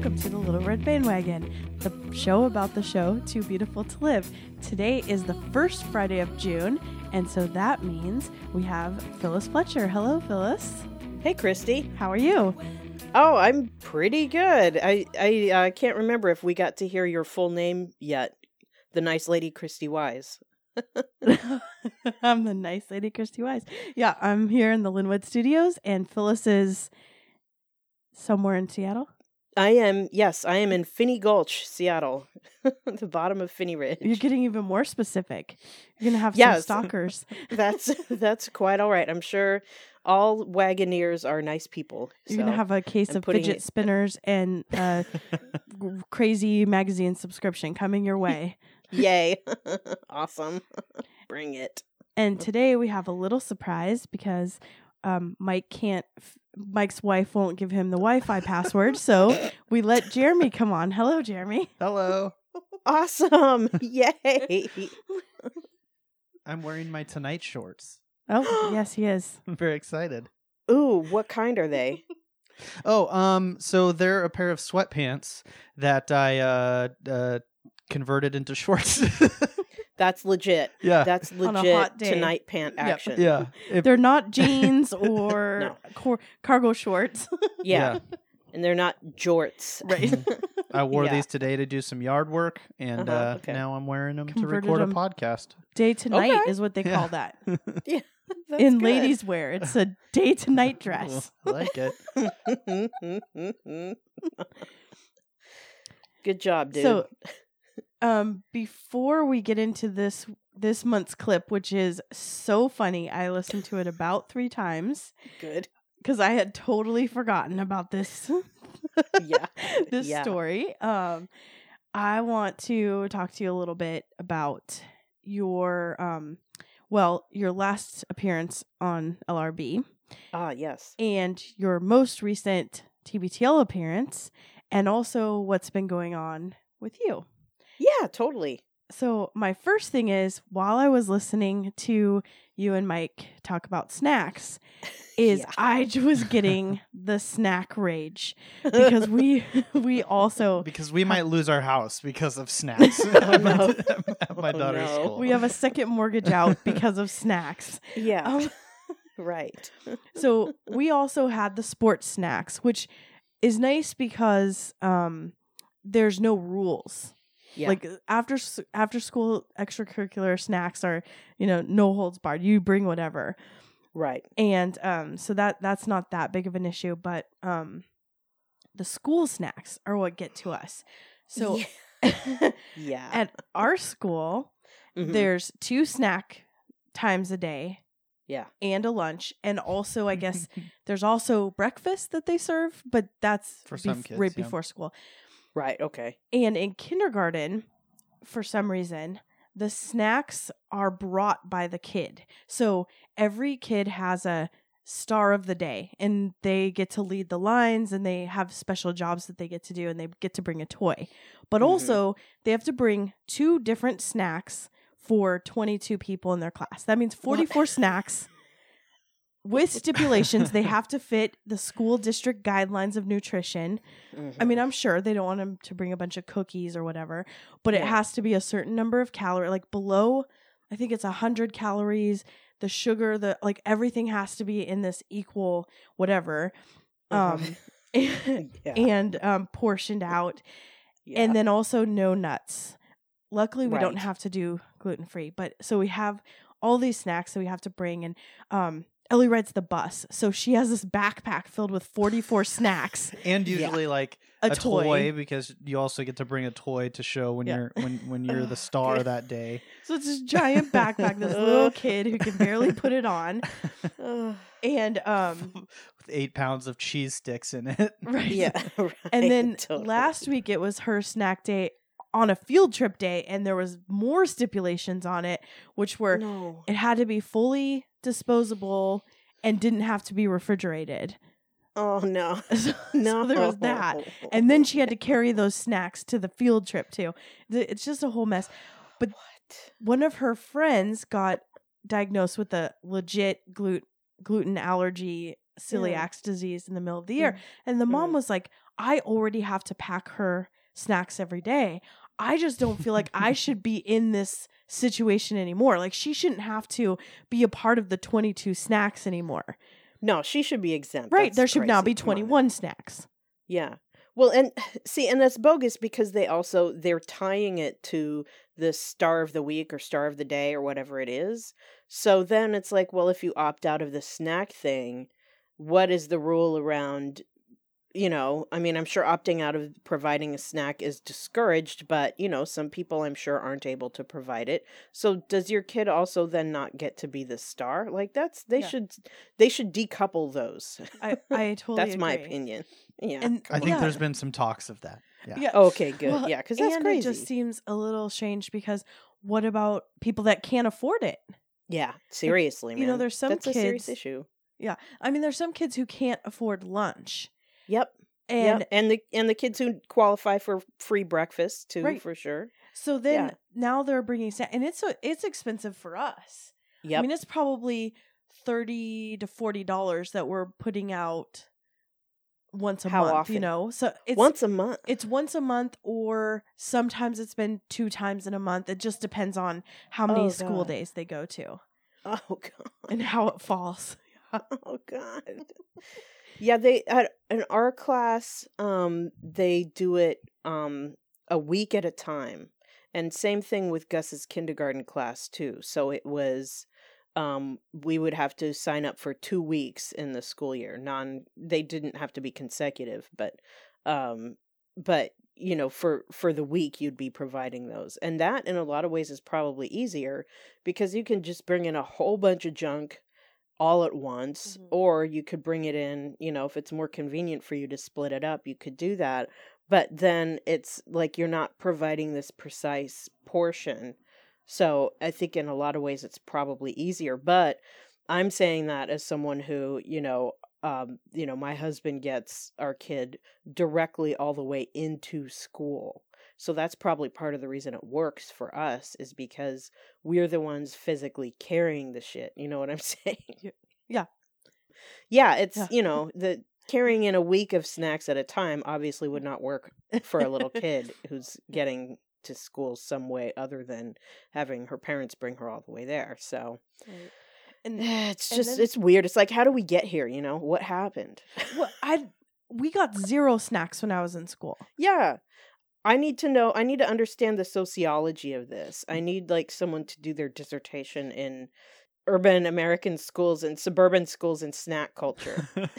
welcome to the Little Red Bandwagon, the show about the show Too Beautiful to Live. Today is the first Friday of June, and so that means we have Phyllis Fletcher. Hello, Phyllis. Hey, Christy. How are you? Oh, I'm pretty good. I I uh, can't remember if we got to hear your full name yet. The nice lady, Christy Wise. I'm the nice lady, Christy Wise. Yeah, I'm here in the Lynnwood Studios, and Phyllis is somewhere in Seattle. I am. Yes, I am in Phinney Gulch, Seattle, the bottom of Phinney Ridge. You're getting even more specific. You're gonna have Yes. some stalkers. That's that's quite all right. I'm sure all wagoneers are nice people. You're gonna have a case I'm of fidget it- spinners and a crazy magazine subscription coming your way. yay, awesome. Bring it. And today we have a little surprise because um, Mike can't. F- Mike's wife won't give him the Wi-Fi password, so we let Jeremy come on. Hello, Jeremy. Hello. Awesome. Yay. I'm wearing my tonight shorts. Oh, yes, he is. I'm very excited. Ooh, what kind are they? Oh, um, so they're a pair of sweatpants that I uh, uh converted into shorts. That's legit. yeah, That's legit tonight pant Yep, action. Yeah, If- They're not jeans or No. cor- cargo shorts. Yeah. And they're not jorts. right. I wore Yeah. these today to do some yard work, and Uh-huh, uh, okay. now I'm wearing them to record record 'em. a podcast. Day to night Okay. is what they Yeah. call that That's in good. ladies' wear. It's a day to night dress. I like it. good job, dude. So, um, before we get into this this month's clip, which is so funny, I listened to it about three times good. because I had totally forgotten about this Yeah. this Yeah. story. Um, I want to talk to you a little bit about your um, well, your last appearance on LRB Ah, yes. and your most recent TBTL appearance, and also what's been going on with you. Yeah, totally. So, my first thing is while I was listening to you and Mike talk about snacks, is Yeah. I j- was getting the snack rage because we we also Because we might lose our house because of snacks at my, no. at my Oh, daughter's no. school. we have a second mortgage out because of snacks. yeah. Um, right. so we also had the sports snacks, which is nice because um there's no rules. Yeah. Like uh, after after school extracurricular snacks are, you know, no holds barred. You bring whatever. right. And um so that that's not that big of an issue, but um the school snacks are what get to us. So Yeah. at our school, Mhm. there's two snack times a day Yeah. and a lunch and also I guess there's also breakfast that they serve, but that's For some bef- kids, right yeah. before school. Right. Okay. And in kindergarten, for some reason, the snacks are brought by the kid. So every kid has a star of the day and they get to lead the lines and they have special jobs that they get to do and they get to bring a toy. But Mhm. also, they have to bring two different snacks for 22 people in their class. That means 44 snacks with stipulations they have to fit the school district guidelines of nutrition. I mean, Mhm. I'm sure they don't want them to bring a bunch of cookies or whatever, but it has to be a certain number of calories, like below, I think it's 100 calories. The sugar, the like everything has to be in this equal whatever. Uh-huh. Um, yeah. and um, portioned out. yeah. And then also no nuts. Luckily, we don't have to do gluten free, but so we have all these snacks that we have to bring. And um, Ellie rides the bus, so she has this backpack filled with 44 snacks, and Yeah. usually like a, a, toy. toy. because you also get to bring a toy to show when Yeah. you're when when you're the star that day. So it's this giant backpack, this little kid who can barely put it on. And um with eight pounds of cheese sticks in it. right. yeah. Right. And then totally. last week it was her snack day on a field trip day and there was more stipulations on it which were no. it had to be fully disposable and didn't have to be refrigerated. Oh no. So, No. so there was that. And then she had to carry those snacks to the field trip too. It's just a whole mess. But What? one of her friends got diagnosed with a legit glut- gluten allergy celiac disease in the middle of the year Mm. and the mom Mm. was like I already have to pack her snacks every day. I just don't feel like I should be in this situation anymore. Like she shouldn't have to be a part of the 22 snacks anymore. No, she should be exempt. Right. That's there should now be Come on. 21 snacks. Yeah. Well, and see, and that's bogus because they also they're tying it to the star of the week or star of the day or whatever it is. So then it's like, well, if you opt out of the snack thing, what is the rule around you know, I mean, I'm sure opting out of providing a snack is discouraged, but you know, some people I'm sure aren't able to provide it. So does your kid also then not get to be the star? Like that's they Yeah. should they should decouple those. I, I totally that's my opinion. Yeah. And I think yeah, there's been some talks of that. Yeah. yeah. Okay, good. Well, yeah, because that's and crazy. it just seems a little strange because what about people that can't afford it? yeah, seriously, man. you know, there's some that's a serious kids- issue. Yeah, I mean, there's some kids who can't afford lunch. Yep. And yep. and the and the kids who qualify for free breakfast too, Right. for sure. so then Yeah. now they're bringing snack, and it's a, it's expensive for us. Yep. I mean, it's probably thirty to forty dollars that we're putting out once a How month. You know, so it's Once a month. it's once a month, or sometimes it's been two times in a month. It just depends on how many Oh, school God. days they go to Oh god. and how it falls. Oh god. Yeah, they at in our class, um, they do it um a week at a time. And same thing with Gus's kindergarten class too. So it was um we would have to sign up for 2 weeks in the school year. Non they didn't have to be consecutive, but um but you know for for the week you'd be providing those. And that in a lot of ways is probably easier because you can just bring in a whole bunch of junk all at once Mhm. or you could bring it in you know if it's more convenient for you to split it up you could do that but then it's like you're not providing this precise portion so i think in a lot of ways it's probably easier but i'm saying that as someone who you know um you know my husband gets our kid directly all the way into school so that's probably part of the reason it works for us is because we're the ones physically carrying the shit. You know what I'm saying? yeah. Yeah, it's, Yeah. you know, the carrying in a week of snacks at a time obviously would not work for a little kid who's getting to school some way other than having her parents bring her all the way there. So And it's and just then- it's weird. It's like how do we get here, you know? What happened? well, I we got zero snacks when I was in school. Yeah. I need to know I need to understand the sociology of this. I need like someone to do their dissertation in urban American schools and suburban schools and snack culture.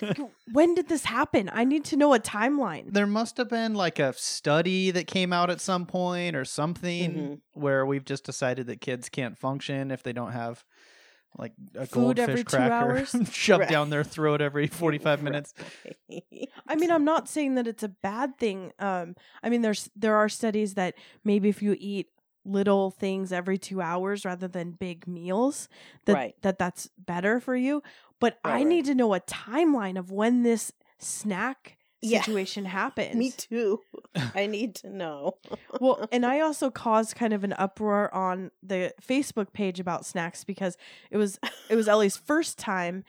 When did this happen? I need to know a timeline. there must have been like a study that came out at some point or something Mhm. where we've just decided that kids can't function if they don't have like a Food goldfish every two cracker hours? shoved Right. down their throat every 45 minutes. I mean, I'm not saying that it's a bad thing. Um, I mean, there's there are studies that maybe if you eat little things every two hours rather than big meals, that Right. that that's better for you. But Right, I right. need to know a timeline of when this snack Yeah. situation happens. Me too. I need to know. well, and I also caused kind of an uproar on the Facebook page about snacks because it was it was Ellie's first time,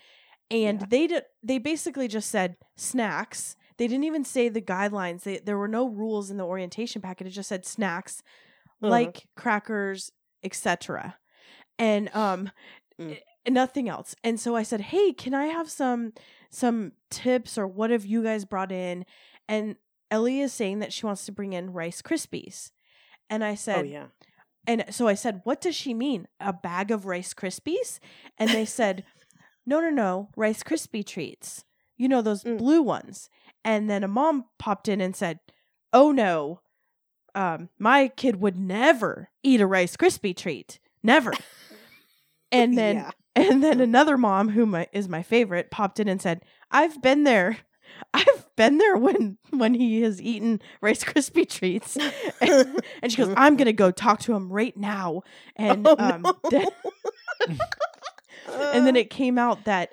and Yeah. they did they basically just said snacks. They didn't even say the guidelines. They, there were no rules in the orientation packet. It just said snacks, Uh-huh. like crackers, etc. And um, Mm. Nothing else. And so I said, "Hey, can I have some some tips or what have you guys brought in?" And Ellie is saying that she wants to bring in Rice Krispies. And I said, oh said, yeah. and so I said, What does she mean? A bag of Rice Krispies? And they said, No, no, no, Rice Krispie treats. You know, those Mm. blue ones. And then a mom popped in and said, Oh no, um, my kid would never eat a Rice Krispie treat. Never. And then yeah. And then another mom, who my, is my favorite, popped in and said, "I've been there. I've been there when when he has eaten Rice Krispie treats." and, and she goes, "I'm gonna go talk to him right now." And Oh, um, no. then, and then it came out that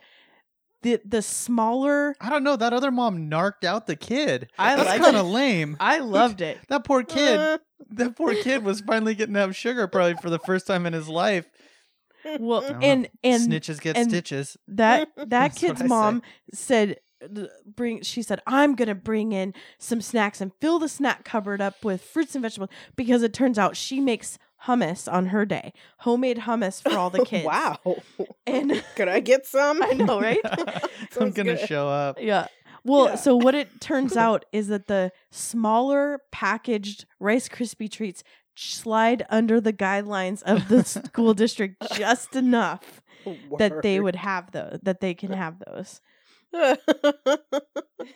the the smaller. I don't know. That other mom narked out the kid. I That's kind of lame. I loved it. That poor kid. That poor kid was finally getting to have sugar probably for the first time in his life. Well, and and Snitches get and- stitches. that that kid's mom said bring she said i'm gonna bring in some snacks and fill the snack cupboard up with fruits and vegetables because it turns out she makes hummus on her day homemade hummus for all the kids wow. and Could I get some? i know right I'm gonna good. show up. yeah well Yeah. so what it turns out is that the smaller packaged rice krispie treats slide under the guidelines of the school district just enough that they would have those that they can have those.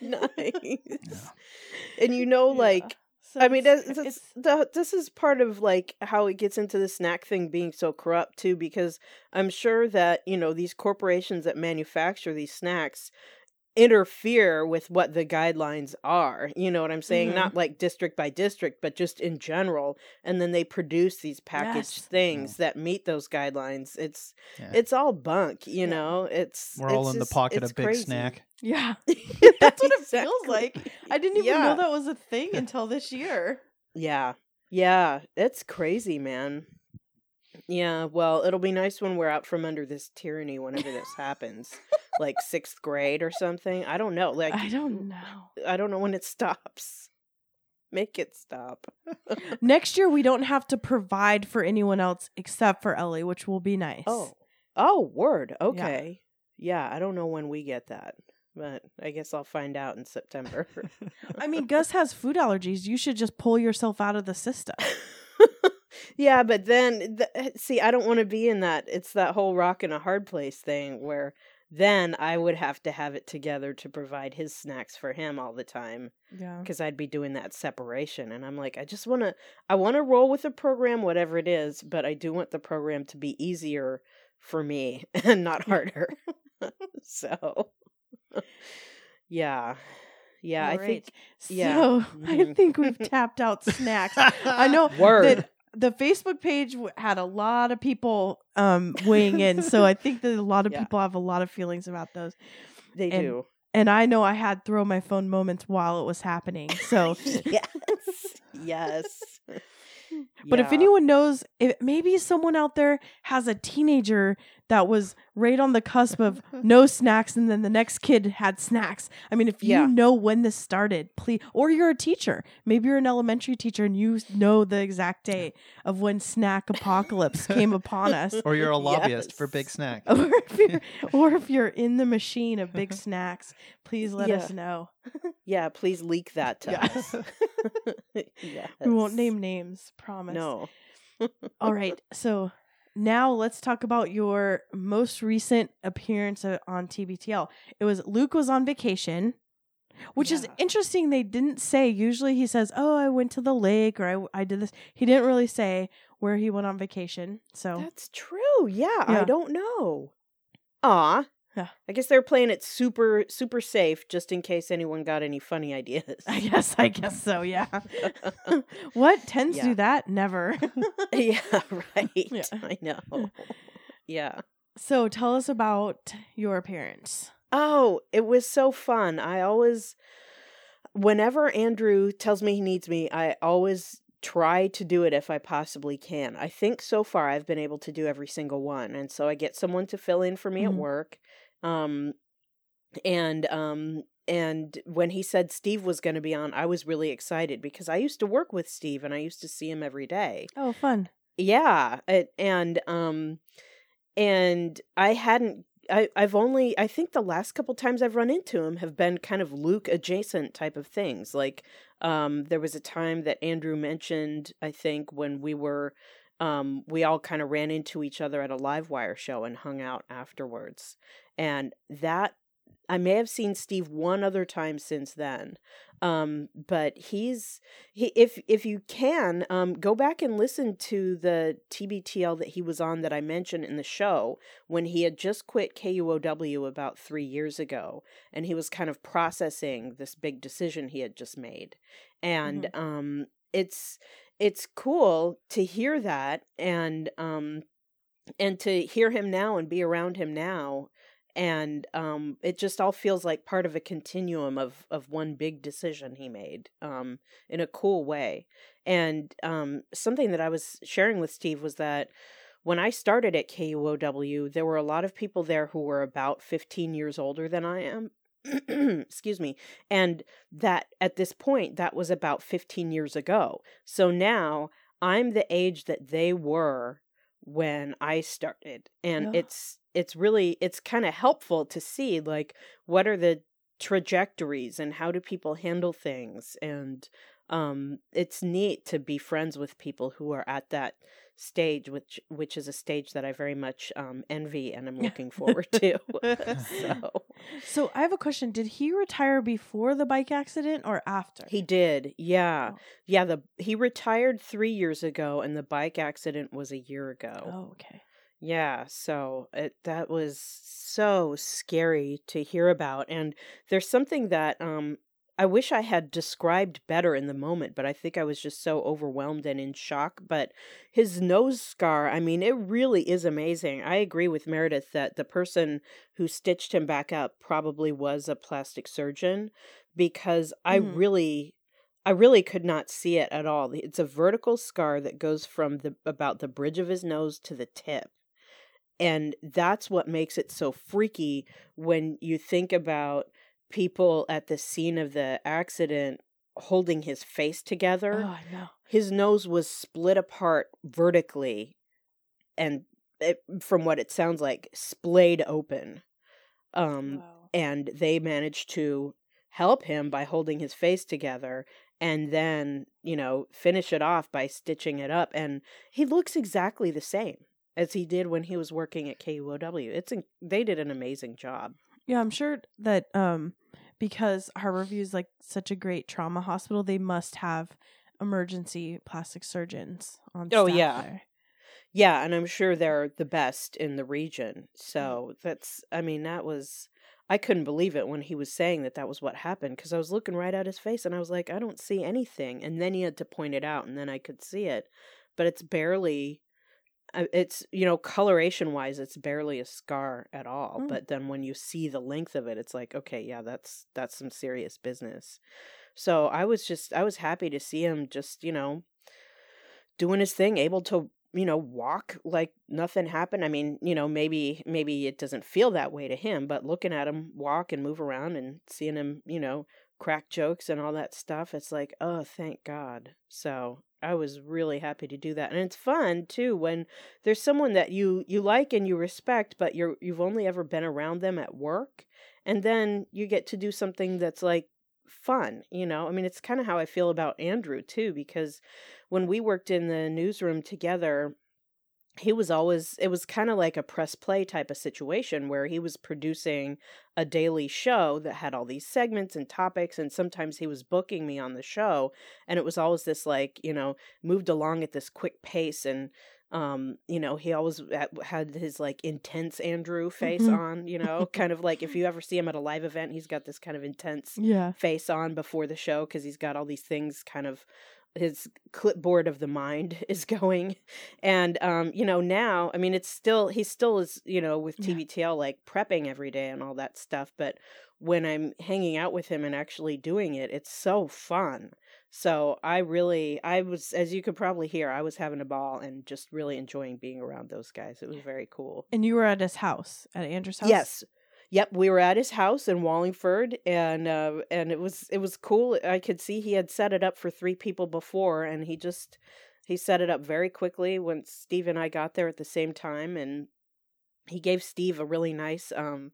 Nice. And you know, like, So I mean, it's- that's, uh, that's, it's- the, this is part of like how it gets into the snack thing being so corrupt too, because I'm sure that you know these corporations that manufacture these snacks interfere with what the guidelines are. You know what I'm saying? Mhm. Not like district by district, but just in general. And then they produce these packaged Yes. things that meet those guidelines. It's Yeah. it's all bunk. You Yeah. know, it's We're all it's in the pocket of Big crazy. Snack. yeah Yeah, that's what it feels like i didn't even Yeah. know that was a thing until this year Yeah. Yeah. It's crazy, man. Yeah. Well, it'll be nice when we're out from under this tyranny whenever this happens. like sixth grade or something. I don't know. Like, i don't know I don't know when it stops. Make it stop. next year we don't have to provide for anyone else except for ellie which will be nice Oh. Oh, word. Okay. Yeah. I don't know when we get that, but I guess I'll find out in September. i mean gus has food allergies you should just pull yourself out of the system yeah, but then th- see, I don't want to be in that. It's that whole rock and a hard place thing where then I would have to have it together to provide his snacks for him all the time yeah because I'd be doing that separation. And I'm like, I just want to, I want to roll with the program, whatever it is, but I do want the program to be easier for me and not harder. so, yeah. Yeah, I All think yeah. so i Mhm. think we've tapped out snacks i know Word. that the Facebook page had a lot of people um weighing in, so I think that a lot of Yeah. people have a lot of feelings about those. they and- do. And I know I had throw my phone moments while it was happening. So, yes. Yes. but if anyone knows, if maybe someone out there has a teenager that was right on the cusp of no snacks, and then the next kid had snacks. I mean, if you Yeah. know when this started, please, or you're a teacher, maybe you're an elementary teacher and you know the exact day of when snack apocalypse came upon us. or you're a lobbyist for Big Yes. Snack. or if you're or if you're in the machine of big snacks, please let us know. Yeah, please leak that to Yeah. us. yes. We won't name names, promise. No. All right. So now let's talk about your most recent appearance uh, on TBTL. It was Luke was on vacation, which is interesting. They didn't say. Usually he says, "Oh, I went to the lake," or "I I did this." He didn't really say where he went on vacation. So That's true. Yeah, Yeah. I don't know. Aw. Yeah. I guess they're playing it super super safe just in case anyone got any funny ideas. I guess I guess so. Yeah. what tends to Yeah. do that? Never. yeah, right. Yeah. I know. Yeah. So tell us about your appearance. Oh, it was so fun. I always, whenever Andrew tells me he needs me, I always try to do it if I possibly can. I think so far I've been able to do every single one. And so I get someone to fill in for me Mhm. at work. Um, and, um, and when he said Steve was going to be on, I was really excited because I used to work with Steve and I used to see him every day. Oh, fun. Yeah, it, and um and I hadn't I I've only I think the last couple times I've run into him have been kind of Luke adjacent type of things. Like um there was a time that Andrew mentioned I think when we were um we all kind of ran into each other at a live wire show and hung out afterwards. And that I may have seen Steve one other time since then. Um but he's he, if if you can um go back and listen to the TBTL that he was on that I mentioned in the show when he had just quit KUOW about 3 years ago and he was kind of processing this big decision he had just made and um it's it's cool to hear that and um and to hear him now and be around him now and um it just all feels like part of a continuum of of one big decision he made um in a cool way. And um something that i was sharing with steve was that when i started at kuow there were a lot of people there who were about 15 years older than i am excuse me and that at this point that was about 15 years ago so now i'm the age that they were when i started and Ugh. it's it's really it's kind of helpful to see like what are the trajectories and how do people handle things and um it's neat to be friends with people who are at that stage which which is a stage that i very much um envy and i'm looking forward to so So I have a question. Did he retire before the bike accident or after? he did yeah Oh. yeah the he retired 3 years ago and the bike accident was a year ago Oh, okay. Yeah, so it that was so scary to hear about and there's something that um I wish I had described better in the moment, but I think I was just so overwhelmed and in shock, but his nose scar, I mean, it really is amazing. I agree with Meredith that the person who stitched him back up probably was a plastic surgeon because I Mhm. really I really could not see it at all. It's a vertical scar that goes from the about the bridge of his nose to the tip. And that's what makes it so freaky when you think about people at the scene of the accident holding his face together. Oh, I know. His nose was split apart vertically and it, from what it sounds like splayed open. Um Wow. and they managed to help him by holding his face together and then you know finish it off by stitching it up and he looks exactly the same as he did when he was working at KUOW it's they did an amazing job Yeah, I'm sure that um because Harborview is like such a great trauma hospital, they must have emergency plastic surgeons on Oh, yeah. there. yeah and i'm sure they're the best in the region so that's i mean that was i couldn't believe it when he was saying that that was what happened because i was looking right at his face and i was like i don't see anything and then he had to point it out and then i could see it but it's barely it's you know coloration wise it's barely a scar at all Mm. but then when you see the length of it it's like okay yeah that's that's some serious business. So i was just i was happy to see him just you know doing his thing able to you know walk like nothing happened. I mean you know maybe maybe it doesn't feel that way to him but looking at him walk and move around and seeing him you know crack jokes and all that stuff it's like oh thank god. So i was really happy to do that and it's fun too when there's someone that you you like and you respect but you're you've only ever been around them at work and then you get to do something that's like fun you know? I mean it's kind of how i feel about andrew too because when we worked in the newsroom together he was always it was kind of like a press play type of situation where he was producing a daily show that had all these segments and topics and sometimes he was booking me on the show and it was always this like you know moved along at this quick pace and um you know he always had his like intense andrew face Mhm. on you know kind of like if you ever see him at a live event he's got this kind of intense Yeah. face on before the show because he's got all these things kind of his clipboard of the mind is going and um you know now i mean it's still he still is you know with Yeah. tbtl like prepping every day and all that stuff but when i'm hanging out with him and actually doing it it's so fun so i really i was as you could probably hear i was having a ball and just really enjoying being around those guys it was very cool And you were at his house, at Andrew's house? Yes. Yep, we were at his house in Wallingford and uh and it was it was cool. I could see he had set it up for 3 people before and he just he set it up very quickly when Steve and I got there at the same time and he gave Steve a really nice um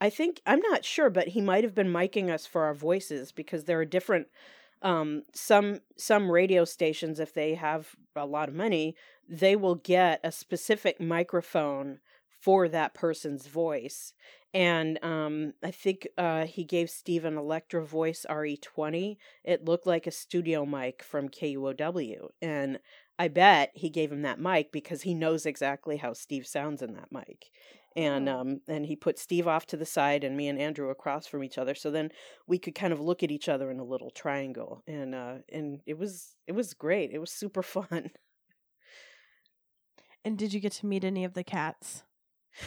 I think I'm not sure but he might have been miking us for our voices because there are different um some some radio stations if they have a lot of money they will get a specific microphone for that person's voice and um i think uh he gave steve an electro voice re20 it looked like a studio mic from kuow and i bet he gave him that mic because he knows exactly how steve sounds in that mic and Oh. um and he put steve off to the side and me and andrew across from each other so then we could kind of look at each other in a little triangle and uh and it was it was great it was super fun And did you get to meet any of the cats?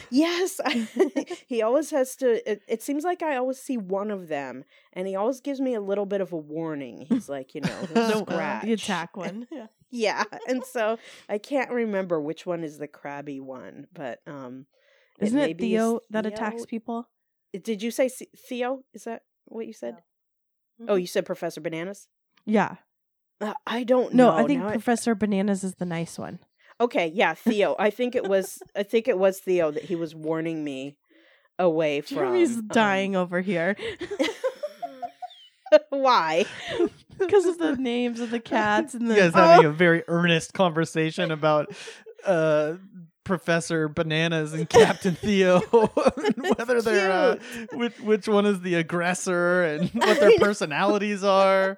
Yes, he always has to. It, it seems like I always see one of them, and he always gives me a little bit of a warning. He's like, you know, scratch. The attack one. Yeah. Yeah, and so I can't remember which one is the crabby one, but um, Isn't it is Theo that attacks people? Did you say Theo? Is that what you said? No. Oh, you said Professor Bananas. Yeah. Uh, I don't No, know. I think Now Professor Bananas is the nice one. Okay, yeah, Theo. I think it was. I think it was Theo that he was warning me away from. Jeremy's um, dying over here Why? because of the names of the cats and You the guys having a very earnest conversation about uh, Professor Bananas and Captain Theo, and whether they're uh, which which one is the aggressor and what their personalities are.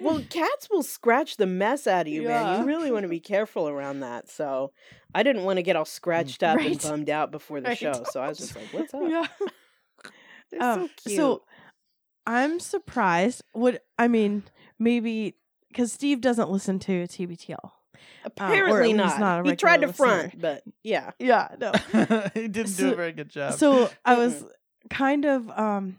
Well, cats will scratch the mess out of you, man. You really want to be careful around that. So, I didn't want to get all scratched up and bummed out before the Right. show. So I was just like, "What's up?" yeah. They're Um, so cute. So I'm surprised. Would I mean maybe because Steve doesn't listen to TBTL. apparently at not. not he tried to listener. front, but yeah. Yeah, no. he didn't do a very good job. So I was kind of um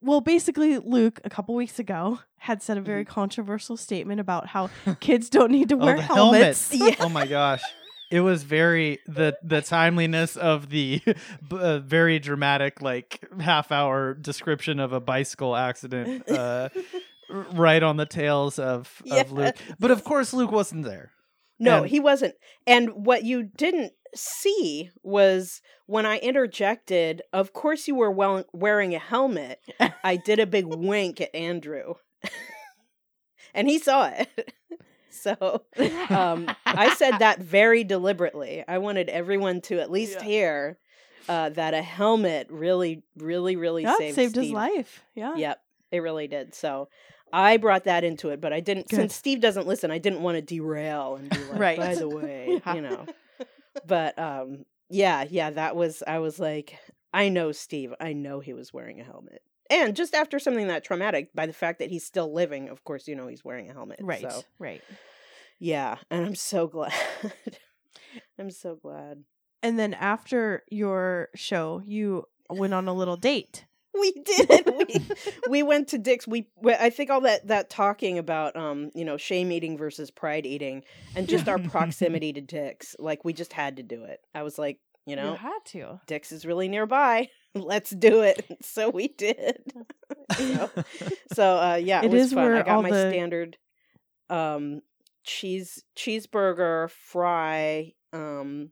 well basically Luke a couple weeks ago had said a very controversial statement about how kids don't need to Mm-hmm. Oh, wear helmets. helmet. Oh my gosh. It was very the the timeliness of the b- uh, very dramatic like half hour description of a bicycle accident uh, right on the tails of, of Luke. But of course Luke wasn't there. No, And- he wasn't. And what you didn't see was when I interjected, of course you were well- wearing a helmet. I did a big wink at Andrew. and he saw it. so um, I said that very deliberately. I wanted everyone to at least Yeah. hear uh, that a helmet really, really, really yeah, saved, saved his life. Yeah. Yep, it really did. So I brought that into it, but I didn't. Good. Since Steve doesn't listen, I didn't want to derail and be like, Right. by the way, Yeah. you know. But um, yeah, yeah, that was. I was like, I know Steve. I know he was wearing a helmet, and just after something that traumatic, by the fact that he's still living, of course, you know he's wearing a helmet. Right. So Right. yeah, and I'm so glad. I'm so glad. And then after your show, you went on a little date. We did we, we went to dick's. We, i think all that that talking about um you know shame eating versus pride eating and just our proximity to dick's like we just had to do it. I was like you know had to. dick's is really nearby. Let's do it. So we did. So, so uh yeah it, It was is fun. I got my the- standard um cheese cheeseburger fry um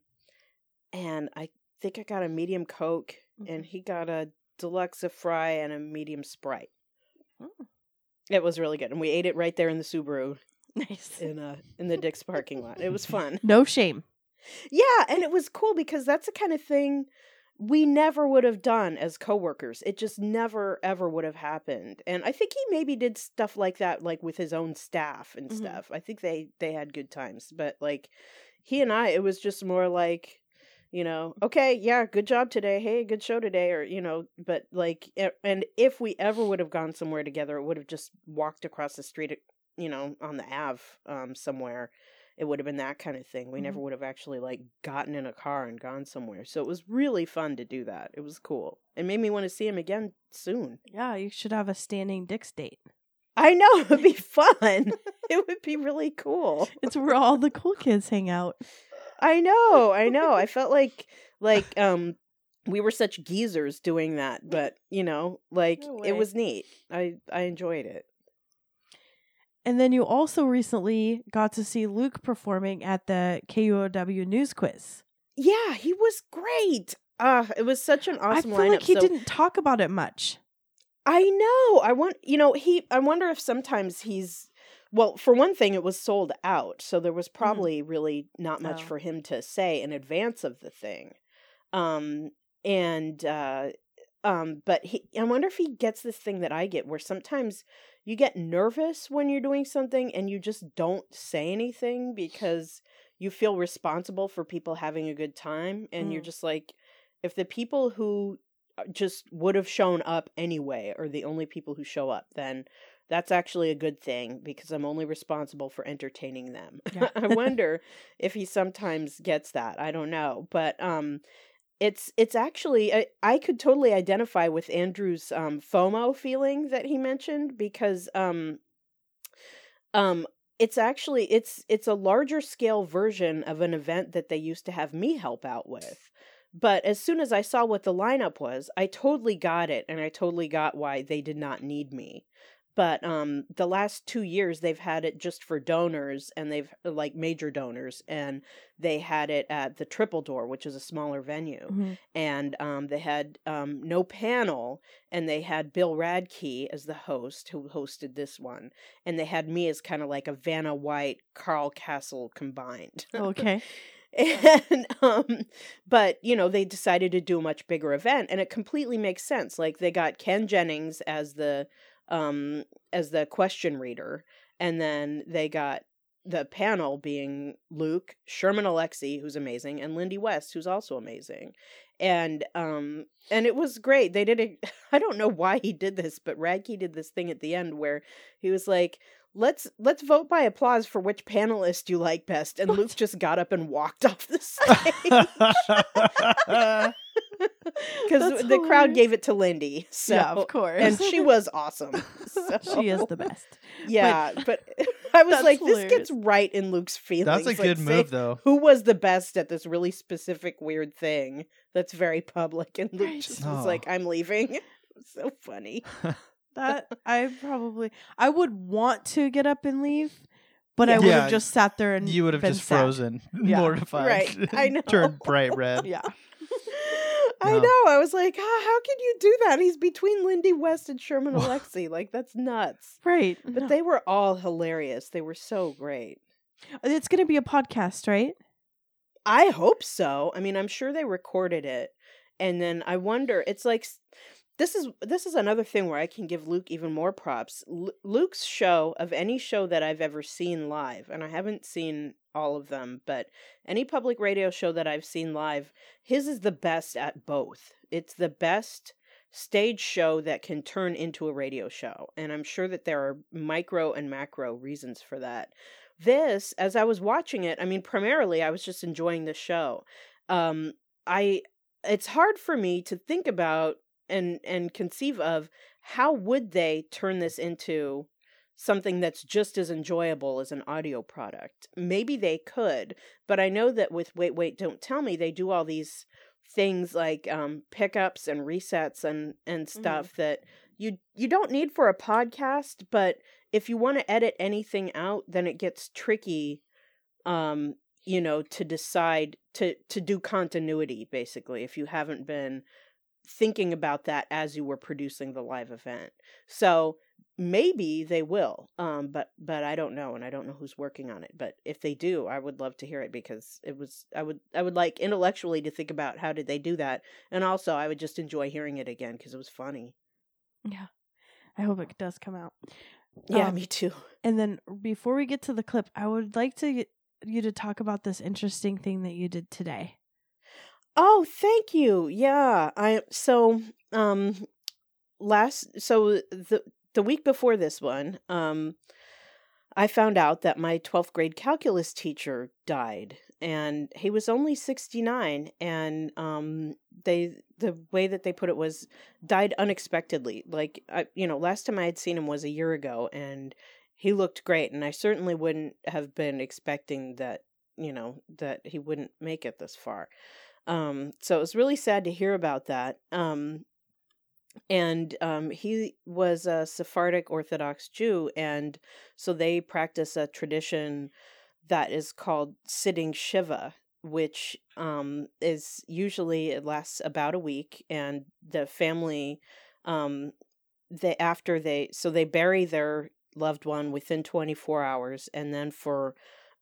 and i think i got a medium coke and he got a deluxe fry and a medium sprite. Oh. It was really good, and we ate it right there in the Subaru Nice. in uh in the Dick's parking lot. It was fun. No shame. Yeah, and it was cool because that's the kind of thing we never would have done as coworkers. It just never ever would have happened. And I think he maybe did stuff like that like with his own staff and Mhm. stuff. I think they they had good times, but like he and I it was just more like you know, okay, yeah, good job today. Hey, good show today or you know, but like and if we ever would have gone somewhere together, it would have just walked across the street, you know, on the Ave um somewhere it would have been that kind of thing. We never would have actually like gotten in a car and gone somewhere. So it was really fun to do that. It was cool. It made me want to see him again soon. Yeah, you should have a standing Dick's date. I know it would be fun. it would be really cool. It's where all the cool kids hang out. I know. I know. I felt like like um we were such geezers doing that, but you know, like No it was neat. I I enjoyed it. And then you also recently got to see Luke performing at the KUOW News Quiz. Yeah, he was great. Uh it was such an awesome I feel lineup. like he So- didn't talk about it much. I know. I want you know, he I wonder if sometimes he's well, for one thing it was sold out, so there was probably really not much Oh. for him to say in advance of the thing. Um and uh um but he I wonder if he gets this thing that I get where sometimes you get nervous when you're doing something and you just don't say anything because you feel responsible for people having a good time and you're Mm. just like if the people who uh, just would have shown up anyway are the only people who show up then that's actually a good thing because i'm only responsible for entertaining them Yeah. i wonder if he sometimes gets that i don't know but um it's it's actually I, I could totally identify with andrew's um fomo feeling that he mentioned because um um it's actually it's it's a larger scale version of an event that they used to have me help out with But as soon as I saw what the lineup was, I totally got it and I totally got why they did not need me. But um the last 2 years they've had it just for donors and they've like major donors and they had it at the Triple Door, which is a smaller venue. Mhm. And um they had um no panel and they had Bill Radke as the host who hosted this one and they had me as kind of like a Vanna White, Carl Kasell combined. Okay. and um but you know they decided to do a much bigger event and it completely makes sense like they got ken jennings as the um as the question reader and then they got the panel being luke sherman alexie who's amazing and lindy west who's also amazing. And um and it was great. They did it i don't know why he did this but radke did this thing at the end where he was like let's let's vote by applause for which panelist you like best and luke just got up and walked off the stage because That's the crowd gave it to lindy so yeah, of course. and she was awesome so, she is the best. yeah but, i was That's like this gets right in luke's feelings That's a like, good move, though. who was the best at this really specific weird thing that's very public and luke Right. just was Oh. like i'm leaving so funny That I probably I would want to get up and leave, but I would Yeah. have just sat there and you would have been just sad. frozen, Yeah. mortified, Right, I know. turned bright red. Yeah. I No. know. I was like, ah, how can you do that? He's between Lindy West and Sherman Alexie. Like, that's nuts. Right. But they were all hilarious. They were so great. it's going to be a podcast, right? I hope so. I mean, I'm sure they recorded it. And then I wonder, it's like s- this is this is another thing where I can give Luke even more props. Lu Luke's show of any show that I've ever seen live, and I haven't seen all of them, but any public radio show that I've seen live, his is the best at both. It's the best stage show that can turn into a radio show, and I'm sure that there are micro and macro reasons for that. This, as I was watching it, I mean, primarily I was just enjoying the show. Um, I it's hard for me to think about and and conceive of how would they turn this into something that's just as enjoyable as an audio product. Maybe they could, but I know that with Wait Wait Don't Tell Me they do all these things like um pickups and resets and and stuff that you you don't need for a podcast, but if you want to edit anything out, then it gets tricky um you know to decide to to do continuity basically if you haven't been thinking about that as you were producing the live event. So maybe they will um but but i don't know and i don't know who's working on it but if they do i would love to hear it because it was i would i would like intellectually to think about how did they do that and also i would just enjoy hearing it again because it was funny Yeah. I hope it does come out. yeah Um, me too And then before we get to the clip, I would like to get you to talk about this interesting thing that you did today. Oh, thank you. Yeah, I so um last so the the week before this one, um I found out that my 12th grade calculus teacher died and he was only 69 and um they the way that they put it was died unexpectedly. Like I you know, last time I had seen him was a year ago and he looked great and I certainly wouldn't have been expecting that, you know, that he wouldn't make it this far. Um, so it was really sad to hear about that. Um, and um, he was a Sephardic Orthodox Jew, and so they practice a tradition that is called sitting Shiva, which um, is usually it lasts about a week, and the family, um, they after they so they bury their loved one within 24 hours, and then for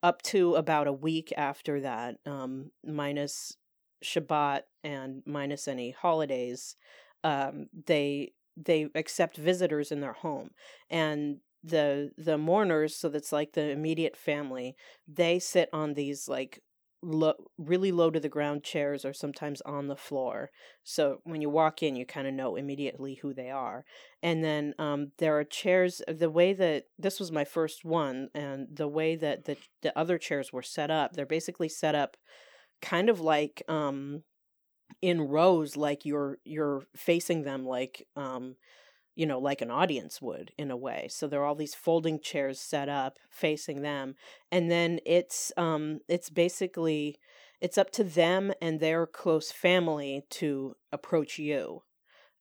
up to about a week after that, um, minus Shabbat and minus any holidays, um, they they accept visitors in their home, and the the mourners, so that's like the immediate family, they sit on these like low, really low to the ground chairs, or sometimes on the floor. So when you walk in, you kind of know immediately who they are. And then um, there are chairs. The way that this was my first one, and the way that the the other chairs were set up, they're basically set up kind of like um in rows like you're you're facing them like um you know, like an audience would in a way. So there are all these folding chairs set up facing them, and then it's um it's basically it's up to them and their close family to approach you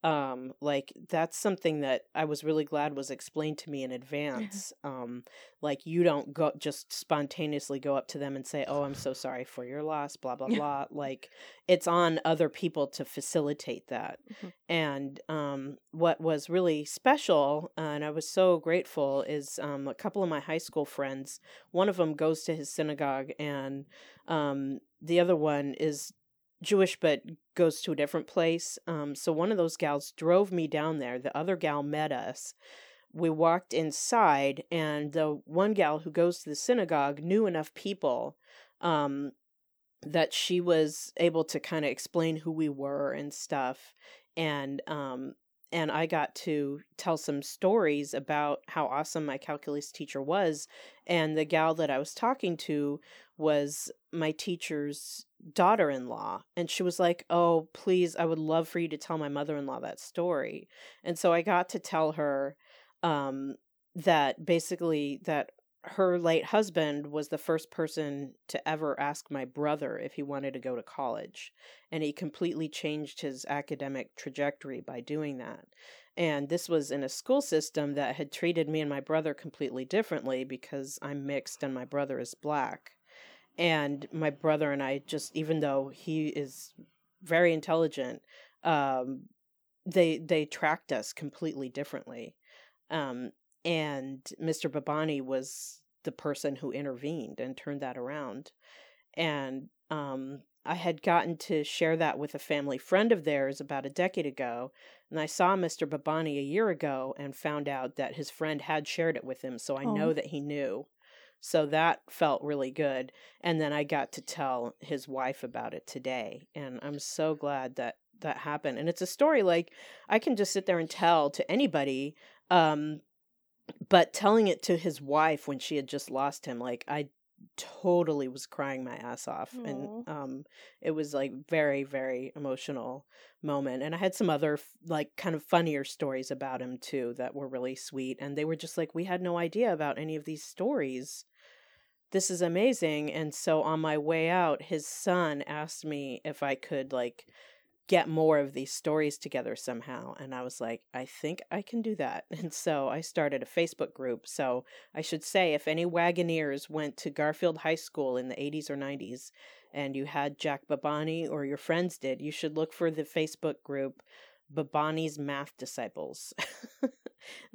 um like that's something that i was really glad was explained to me in advance um like you don't go just spontaneously go up to them and say oh i'm so sorry for your loss blah blah blah like it's on other people to facilitate that. Mhm. and um what was really special uh, and i was so grateful is um a couple of my high school friends one of them goes to his synagogue and um the other one is Jewish but goes to a different place. Um, so one of those gals drove me down there. The other gal met us. We walked inside, and the one gal who goes to the synagogue knew enough people um, that she was able to kind of explain who we were and stuff. And um, and I got to tell some stories about how awesome my calculus teacher was. And the gal that I was talking to was my teacher's daughter in law. And she was like, Oh, please, I would love for you to tell my mother in law that story. And so I got to tell her um, that basically that her late husband was the first person to ever ask my brother if he wanted to go to college and he completely changed his academic trajectory by doing that. And this was in a school system that had treated me and my brother completely differently because I'm mixed and my brother is black. And my brother and I just even though he is very intelligent um they they tracked us completely differently. Um and Mr. Babani was the person who intervened and turned that around. And um, I had gotten to share that with a family friend of theirs about a decade ago. And I saw Mr. Babani a year ago and found out that his friend had shared it with him. So I Oh. know that he knew. So that felt really good. And then I got to tell his wife about it today. And I'm so glad that that happened. And it's a story like I can just sit there and tell to anybody. Um, but telling it to his wife when she had just lost him, like I totally was crying my ass off. And um it was like very, very emotional moment. And I had some other f- like kind of funnier stories about him too that were really sweet. And they were just like, we had no idea about any of these stories. This is amazing. And so on my way out, his son asked me if I could like get more of these stories together somehow. And I was like, I think I can do that. And so I started a Facebook group. So I should say, if any Wagoneers went to Garfield High School in the 80s or 90s and you had Jack Babani or your friends did, you should look for the Facebook group Babani's Math Disciples.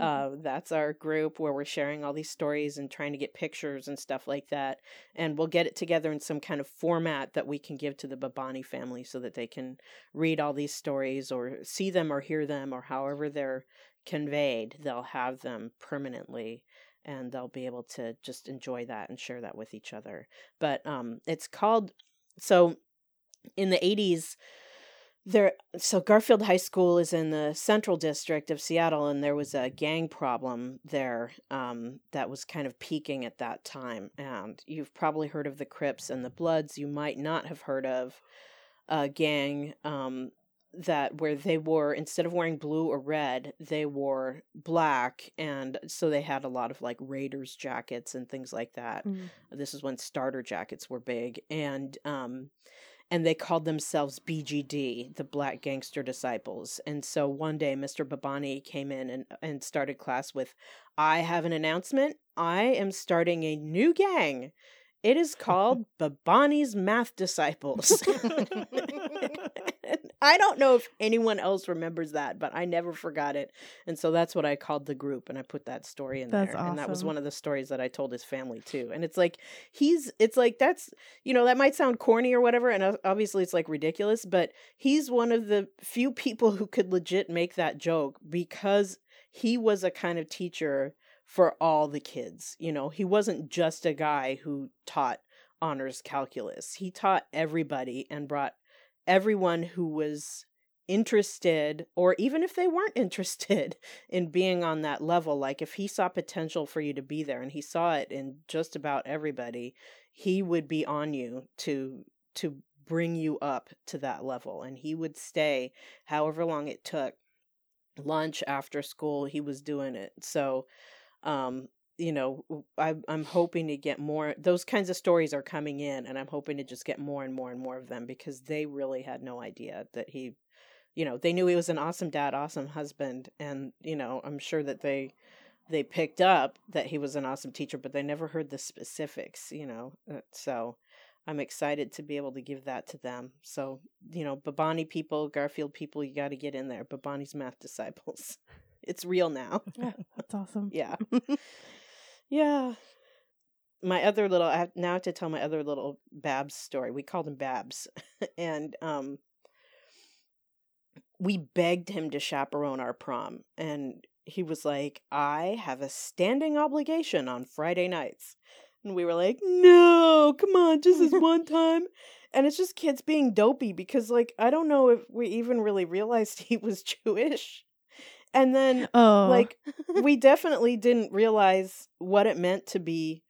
uh, that's our group where we're sharing all these stories and trying to get pictures and stuff like that. And we'll get it together in some kind of format that we can give to the Babani family so that they can read all these stories or see them or hear them or however they're conveyed. They'll have them permanently and they'll be able to just enjoy that and share that with each other. But um, it's called so in the 80s there so Garfield High School is in the Central District of Seattle and there was a gang problem there um, that was kind of peaking at that time and you've probably heard of the Crips and the Bloods you might not have heard of a gang um, that where they wore instead of wearing blue or red they wore black and so they had a lot of like raiders jackets and things like that Mm. this is when starter jackets were big and um and they called themselves BGD, the Black Gangster Disciples. And so one day Mr. Babani came in and, and started class with, I have an announcement. I am starting a new gang. It is called Babani's Math Disciples. I don't know if anyone else remembers that, but I never forgot it. And so that's what I called the group and I put that story in That's there. And that was one of the stories that I told his family too. And it's like he's it's like that's you know, that might sound corny or whatever and uh, obviously it's like ridiculous, but he's one of the few people who could legit make that joke because he was a kind of teacher for all the kids. You know, he wasn't just a guy who taught honors calculus. He taught everybody and brought everyone who was interested or even if they weren't interested in being on that level like if he saw potential for you to be there and he saw it in just about everybody he would be on you to to bring you up to that level and he would stay however long it took lunch after school he was doing it. So um you know I, i'm hoping to get more those kinds of stories are coming in and i'm hoping to just get more and more and more of them because they really had no idea that he you know they knew he was an awesome dad awesome husband and you know i'm sure that they they picked up that he was an awesome teacher but they never heard the specifics you know uh, so i'm excited to be able to give that to them. So you know babani people garfield people you got to get in there babani's math disciples. It's real now. Yeah, that's awesome. yeah yeah. My other little i have now have to tell my other little babs story we called him babs and um we begged him to chaperone our prom and he was like i have a standing obligation on friday nights. And we were like no come on just this one time. And it's just kids being dopey because like i don't know if we even really realized he was jewish and then Oh, like we definitely didn't realize what it meant to be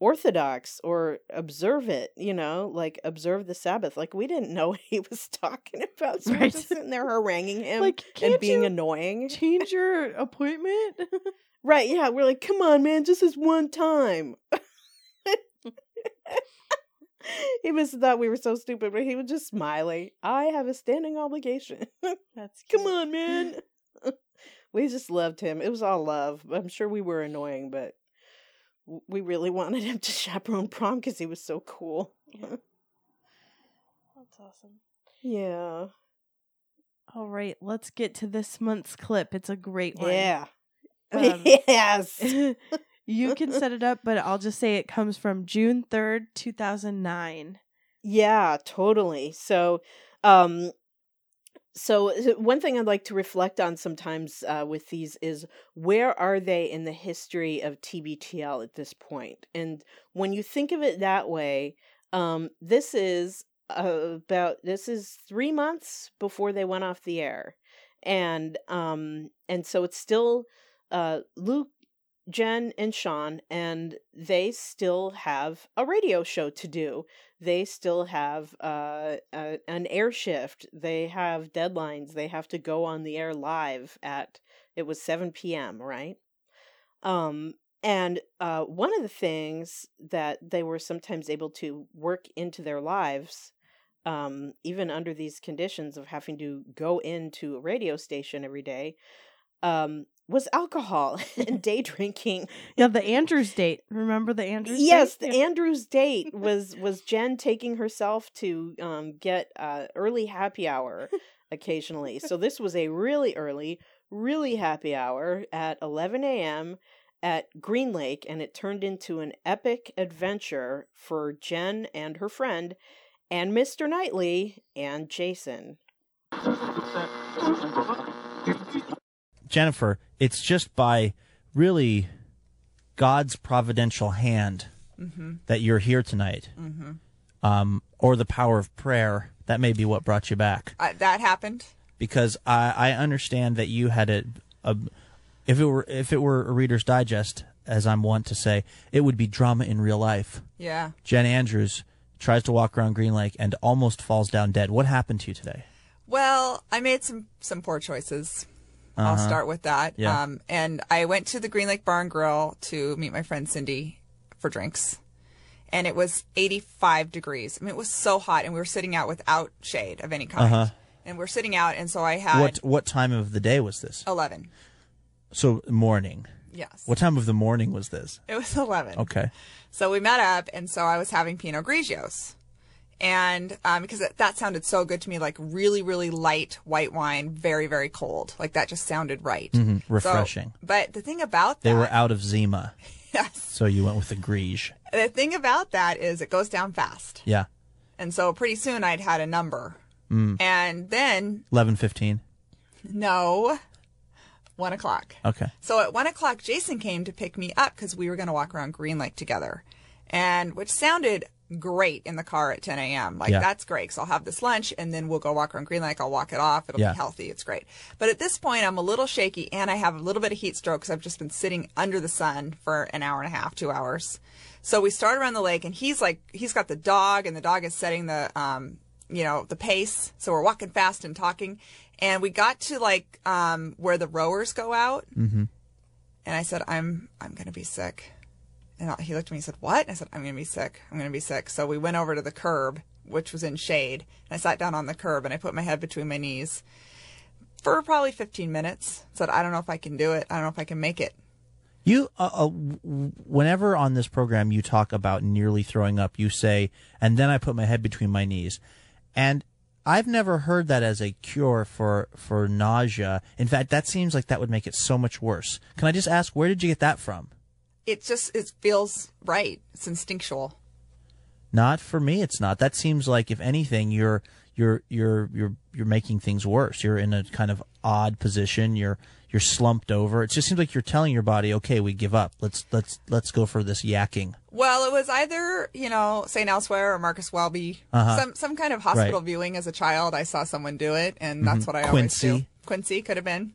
orthodox or observe it you know like observe the sabbath. Like we didn't know what he was talking about so we're Right. just sitting there haranguing him like and being annoying. change your appointment? right yeah we're like come on man just this one time. He must have thought we were so stupid but he was just smiling. I have a standing obligation. That's come on man we just loved him it was all love i'm sure we were annoying but we really wanted him to chaperone prom because he was so cool That's awesome. yeah All right, let's get to this month's clip. It's a great one. yeah Um, yes you can set it up, but I'll just say it comes from June 3rd, 2009. Yeah, totally. So, um, so one thing I'd like to reflect on sometimes uh, with these is where are they in the history of TBTL at this point? And when you think of it that way, um, this is about this is three months before they went off the air, and um, and so it's still uh, Luke Jen and Sean, and they still have a radio show to do. They still have uh, a, an air shift. They have deadlines. They have to go on the air live at it was seven p.m. Right, um, and uh, one of the things that they were sometimes able to work into their lives, um, even under these conditions of having to go into a radio station every day, um, was alcohol and day drinking. Yeah, the Andrews date. Remember the Andrews Yes, date? the Andrews date was was Jen taking herself to um, get uh, early happy hour occasionally. So this was a really early, really happy hour at 11 a.m. at Green Lake, and it turned into an epic adventure for Jen and her friend, and Mr. Knightley and Jason. Jennifer, it's just by really God's providential hand that you're here tonight, um, or the power of prayer. That may be what brought you back, Uh, that happened. because I, I understand that you had a, a if it were if it were a Reader's Digest, as I'm wont to say, it would be drama in real life. Yeah. Jen Andrews tries to walk around Green Lake and almost falls down dead. What happened to you today? Well, I made some some poor choices. I'll start with that. Yeah. Um, and I went to the Green Lake Bar and Grill to meet my friend Cindy for drinks. And it was 85 degrees. I mean, it was so hot, and we were sitting out without shade of any kind. Uh-huh. And we're sitting out, and so I had What what time of the day was this? 11. So morning. Yes. What time of the morning was this? It was 11. Okay. So we met up, and so I was having Pinot Grigios. And um, because that, that sounded so good to me, like really, really light white wine, very, very cold. Like that just sounded right. Mhm, So- refreshing. but the thing about that, They were out of Zima, yes. so you went with the Grige. The thing about that is it goes down fast. Yeah. And so pretty soon I'd had a number. Mm. And then, Eleven fifteen. no, one o'clock. Okay. So at one o'clock, Jason came to pick me up because we were going to walk around Green Lake together, and which sounded great in the car at 10 a.m. Like Yeah. that's great because I'll have this lunch and then we'll go walk around Green Lake. I'll walk it off. It'll Yeah. be healthy. It's great. But at this point, I'm a little shaky and I have a little bit of heat stroke because I've just been sitting under the sun for an hour and a half, two hours. So we start around the lake and he's like, he's got the dog and the dog is setting the, um, you know, the pace. So we're walking fast and talking. And we got to like um, where the rowers go out, Mm-hmm. and I said, "I'm I'm gonna be sick." And he looked at me and said, "What?" And I said, "I'm gonna be sick. I'm gonna be sick." So we went over to the curb, which was in shade, and I sat down on the curb and I put my head between my knees for probably 15 minutes. Said, "I don't know if I can do it. I don't know if I can make it." You, uh, uh, whenever on this program you talk about nearly throwing up, you say, and then I put my head between my knees. And I've never heard that as a cure for, for nausea. In fact, that seems like that would make it so much worse. Can I just ask, where did you get that from? It just it feels right. It's instinctual. Not for me, it's not. That seems like, if anything, you're, you're, you're, you're, you're making things worse. You're in a kind of odd position. You're, you're slumped over. It just seems like you're telling your body, okay, we give up. Let's, let's, let's go for this yakking. Well, it was either you know St. Elsewhere or Marcus Welby, some some kind of hospital Uh-huh. Right. Mm-hmm. viewing as a child. I saw someone do it, and that's what I Quincy. always do. Quincy could have been.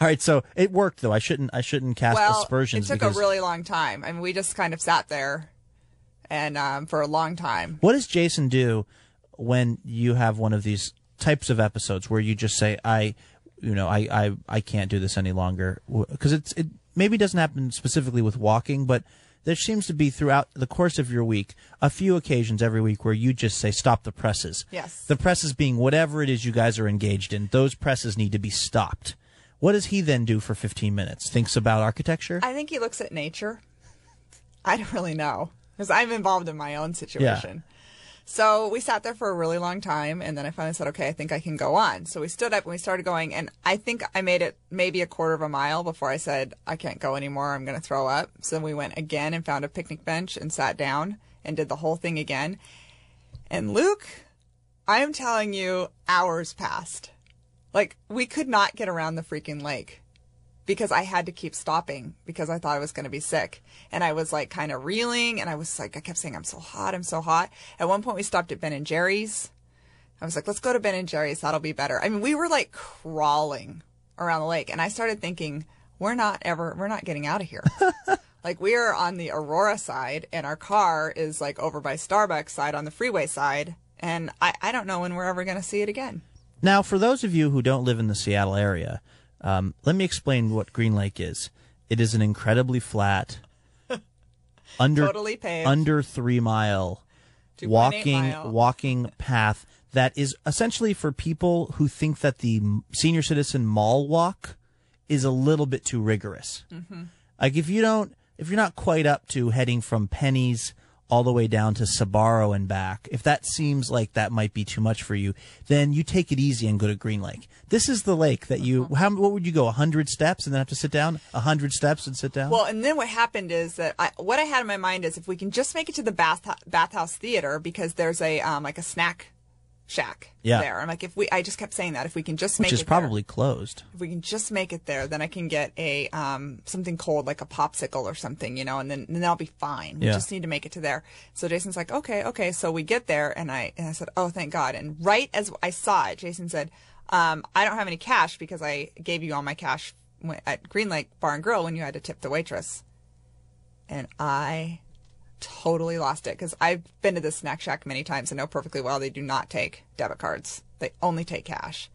All right, so it worked though. I shouldn't I shouldn't cast well, aspersions it took because a really long time. I mean, we just kind of sat there, and um, for a long time. what does Jason do when you have one of these types of episodes where you just say I you know I I, I can't do this any longer because it's it maybe doesn't happen specifically with walking but there seems to be throughout the course of your week a few occasions every week where you just say stop the presses. Yes. The presses being whatever it is you guys are engaged in. Those presses need to be stopped. What does he then do for 15 minutes? Thinks about architecture? I think he looks at nature. I don't really know because I'm involved in my own situation. So we sat there for a really long time, and then I finally said, "Okay, I think I can go on." So we stood up and we started going, and I think I made it maybe a quarter of a mile before I said, "I can't go anymore. I'm going to throw up." So we went again and found a picnic bench and sat down and did the whole thing again. And Luke, I am telling you, hours passed. Like we could not get around the freaking lake because I had to keep stopping because I thought I was going to be sick. And I was like kind of reeling and I was like, I kept saying, I'm so hot, I'm so hot. At one point we stopped at Ben and Jerry's. I was like, let's go to Ben and Jerry's. That'll be better. I mean, we were like crawling around the lake and I started thinking, we're not ever, we're not getting out of here. like we are on the Aurora side and our car is like over by Starbucks side on the freeway side. And I, I don't know when we're ever going to see it again. Now, for those of you who don't live in the Seattle area, um, let me explain what Green Lake is. It is an incredibly flat, under Totally under three mile 2.8 walking mile. walking path that is essentially for people who think that the senior citizen mall walk is a little bit too rigorous. Mm-hmm. Like if you don't, if you're not quite up to heading from Penny's all the way down to Sbarro and back, if that seems like that might be too much for you, then you take it easy and go to Green Lake. This is the lake that you. Uh-huh. How what would you go? hundred steps and then have to sit down? hundred steps and sit down? Well, and then what happened is that I, what I had in my mind is if we can just make it to the bath bathhouse theater because there's a um, like a snack shack Yeah. there. I'm like, if we, I just kept saying that if we can just make which is it there- probably closed. if we can just make it there, then I can get a um, something cold like a popsicle or something, you know, and then then I'll be fine. We Yeah. just need to make it to there. So Jason's like, okay, okay. So we get there, and I and I said, oh, thank God. And right as I saw it, Jason said, um, I don't have any cash because I gave you all my cash at Green Lake Bar and Grill when you had to tip the waitress, and I totally lost it because I've been to this snack shack many times and know perfectly well they do not take debit cards. They only take cash.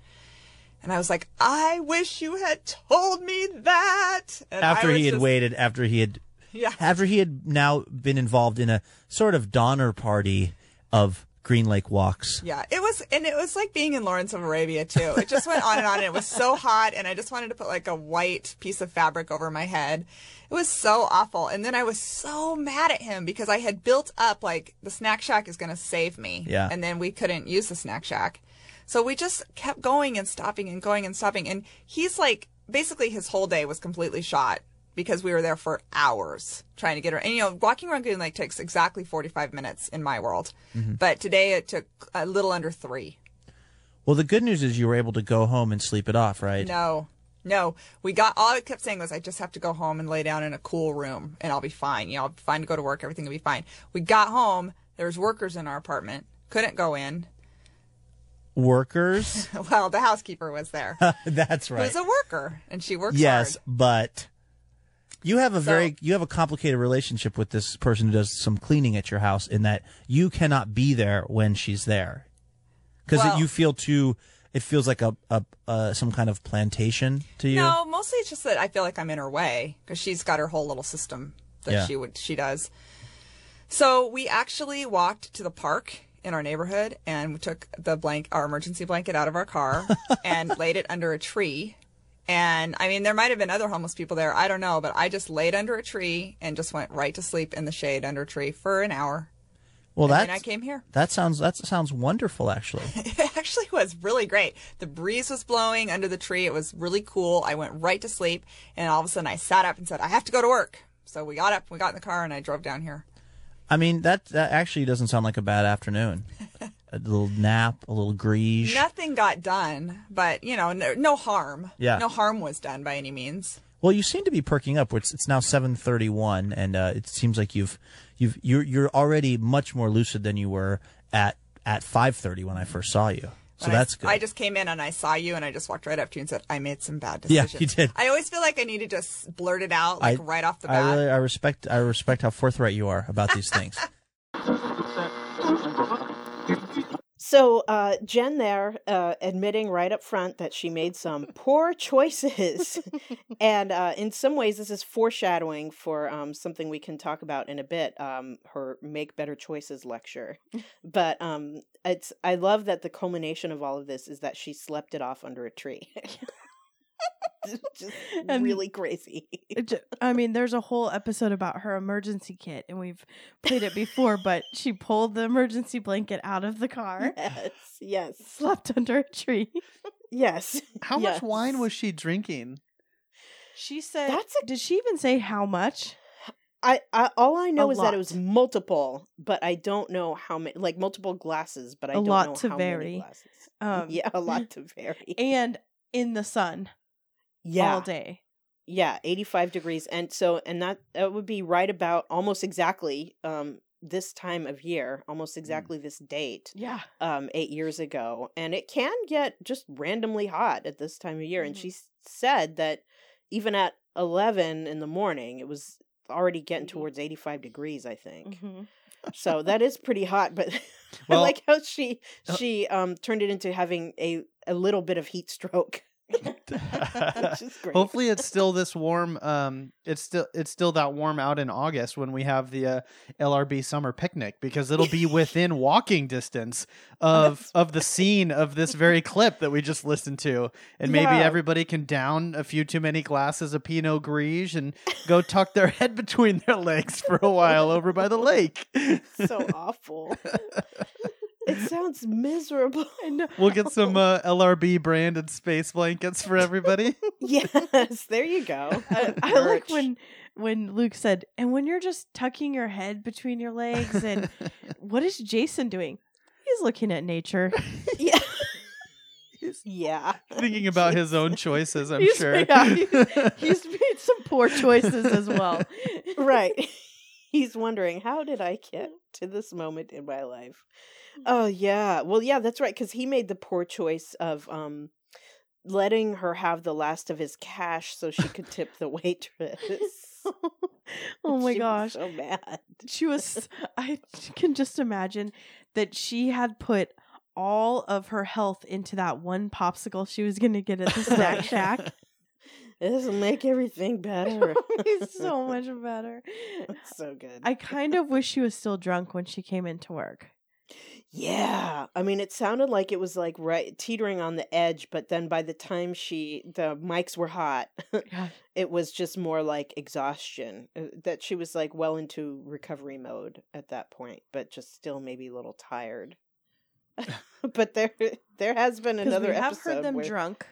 And I was like, I wish you had told me that. And after he had just- waited, after he had, Yeah. after he had now been involved in a sort of Donner party of Green Lake walks. Yeah, it was, and it was like being in Lawrence of Arabia too. It just went on and on, and it was so hot, and I just wanted to put like a white piece of fabric over my head. It was so awful, and then I was so mad at him because I had built up like the snack shack is going to save me, Yeah. and then we couldn't use the snack shack, so we just kept going and stopping and going and stopping, and he's like basically his whole day was completely shot because we were there for hours trying to get her. And you know, walking around Green Lake takes exactly 45 minutes in my world. Mm-hmm. But today it took a little under three. Well, the good news is you were able to go home and sleep it off, right? No, no. We got, all I kept saying was, I just have to go home and lay down in a cool room and I'll be fine. You know, I'll be fine to go to work. Everything will be fine. We got home. There was workers in our apartment. Couldn't go in. Workers. Well, the housekeeper was there. That's right. Who's right. a worker and she works Yes, hard. but you have a So- very you have a complicated relationship with this person who does some cleaning at your house in that you cannot be there when she's there because Well- you feel too it feels like a, a uh, some kind of plantation to you. No, mostly it's just that I feel like I'm in her way because she's got her whole little system that Yeah. she would she does. So we actually walked to the park in our neighborhood and we took the blank our emergency blanket out of our car and laid it under a tree. And I mean, there might have been other homeless people there. I don't know, but I just laid under a tree and just went right to sleep in the shade under a tree for an hour. well, And that I came here. that sounds that sounds wonderful. Actually, It actually was really great. The breeze was blowing under the tree. It was really cool. I went right to sleep, and all of a sudden I sat up and said, I have to go to work. So we got up, we got in the car, and I drove down here. I mean that that actually doesn't sound like a bad afternoon. a little nap, a little greige. Nothing got done, but, you know, no, no harm. Yeah. No harm was done by any means. Well, you seem to be perking up. It's it's now seven thirty one, and uh, it seems like you've you've you're you're already much more lucid than you were at at five thirty when I first saw you. So When I- that's good. I just came in and I saw you, and I just walked right up to you and said, I made some bad decisions. Yeah, you did. I always feel like I need to just blurt it out, like I- right off the bat. I really I respect I respect how forthright you are about these things. So uh, Jen there uh, admitting right up front that she made some poor choices, and uh, in some ways this is foreshadowing for um, something we can talk about in a bit. Um, her make better choices lecture, but um, it's I love that the culmination of all of this is that she slept it off under a tree. Just And- really crazy. It I mean, there's a whole episode about her emergency kit, and we've played it before. but she pulled the emergency blanket out of the car, Yes, yes, slept under a tree. yes. How much wine was she drinking? She said, That's a- "Did she even say how much?" I, I all I know A is that it was multiple, but I don't know how many, like multiple glasses, but I A don't lot know to how vary. many glasses. Um, yeah, a lot to vary. And in the sun yeah, all day. yeah, eighty five degrees, and so and that that would be right about almost exactly um this time of year, almost exactly this date, Yeah. um eight years ago, and it can get just randomly hot at this time of year. And Mhm. she said that even at eleven in the morning, it was already getting Mhm. towards eighty five degrees. I think. Mhm. so that is pretty hot but Well- i like how she Uh, she um turned it into having a a little bit of heat stroke which is great Hopefully, it's still this warm. Um, it's still it's still that warm out in August when we have the uh, LRB summer picnic because it'll be within walking distance of of the scene of this very clip that we just listened to, and maybe Yeah. everybody can down a few too many glasses of Pinot Gris and go tuck their head between their legs for a while over by the lake. so awful it sounds miserable I know. We'll get some uh, LRB branded space blankets for everybody. yes there you go I, I like when when Luke said, "And when you're just tucking your head between your legs, and what is Jason doing? He's looking at nature. yeah He's yeah thinking about his own choices, I'm He's- sure. yeah, he's- He's made some poor choices as well. right he's wondering how did i get to this moment in my life oh yeah. Well yeah that's right because he made the poor choice of um letting her have the last of his cash so she could tip the waitress. Oh my She was gosh. so mad. She was i can just imagine that she had put all of her health into that one popsicle she was going to get at the snack shack. This will make everything better. It's so much better. It's so good. I kind of wish she was still drunk when she came into work yeah i mean it sounded like it was like right teetering on the edge but then by the time she the mics were hot it was just more like exhaustion uh, that she was like well into recovery mode at that point but just still maybe a little tired. But there there has been another we have heard them where, drunk.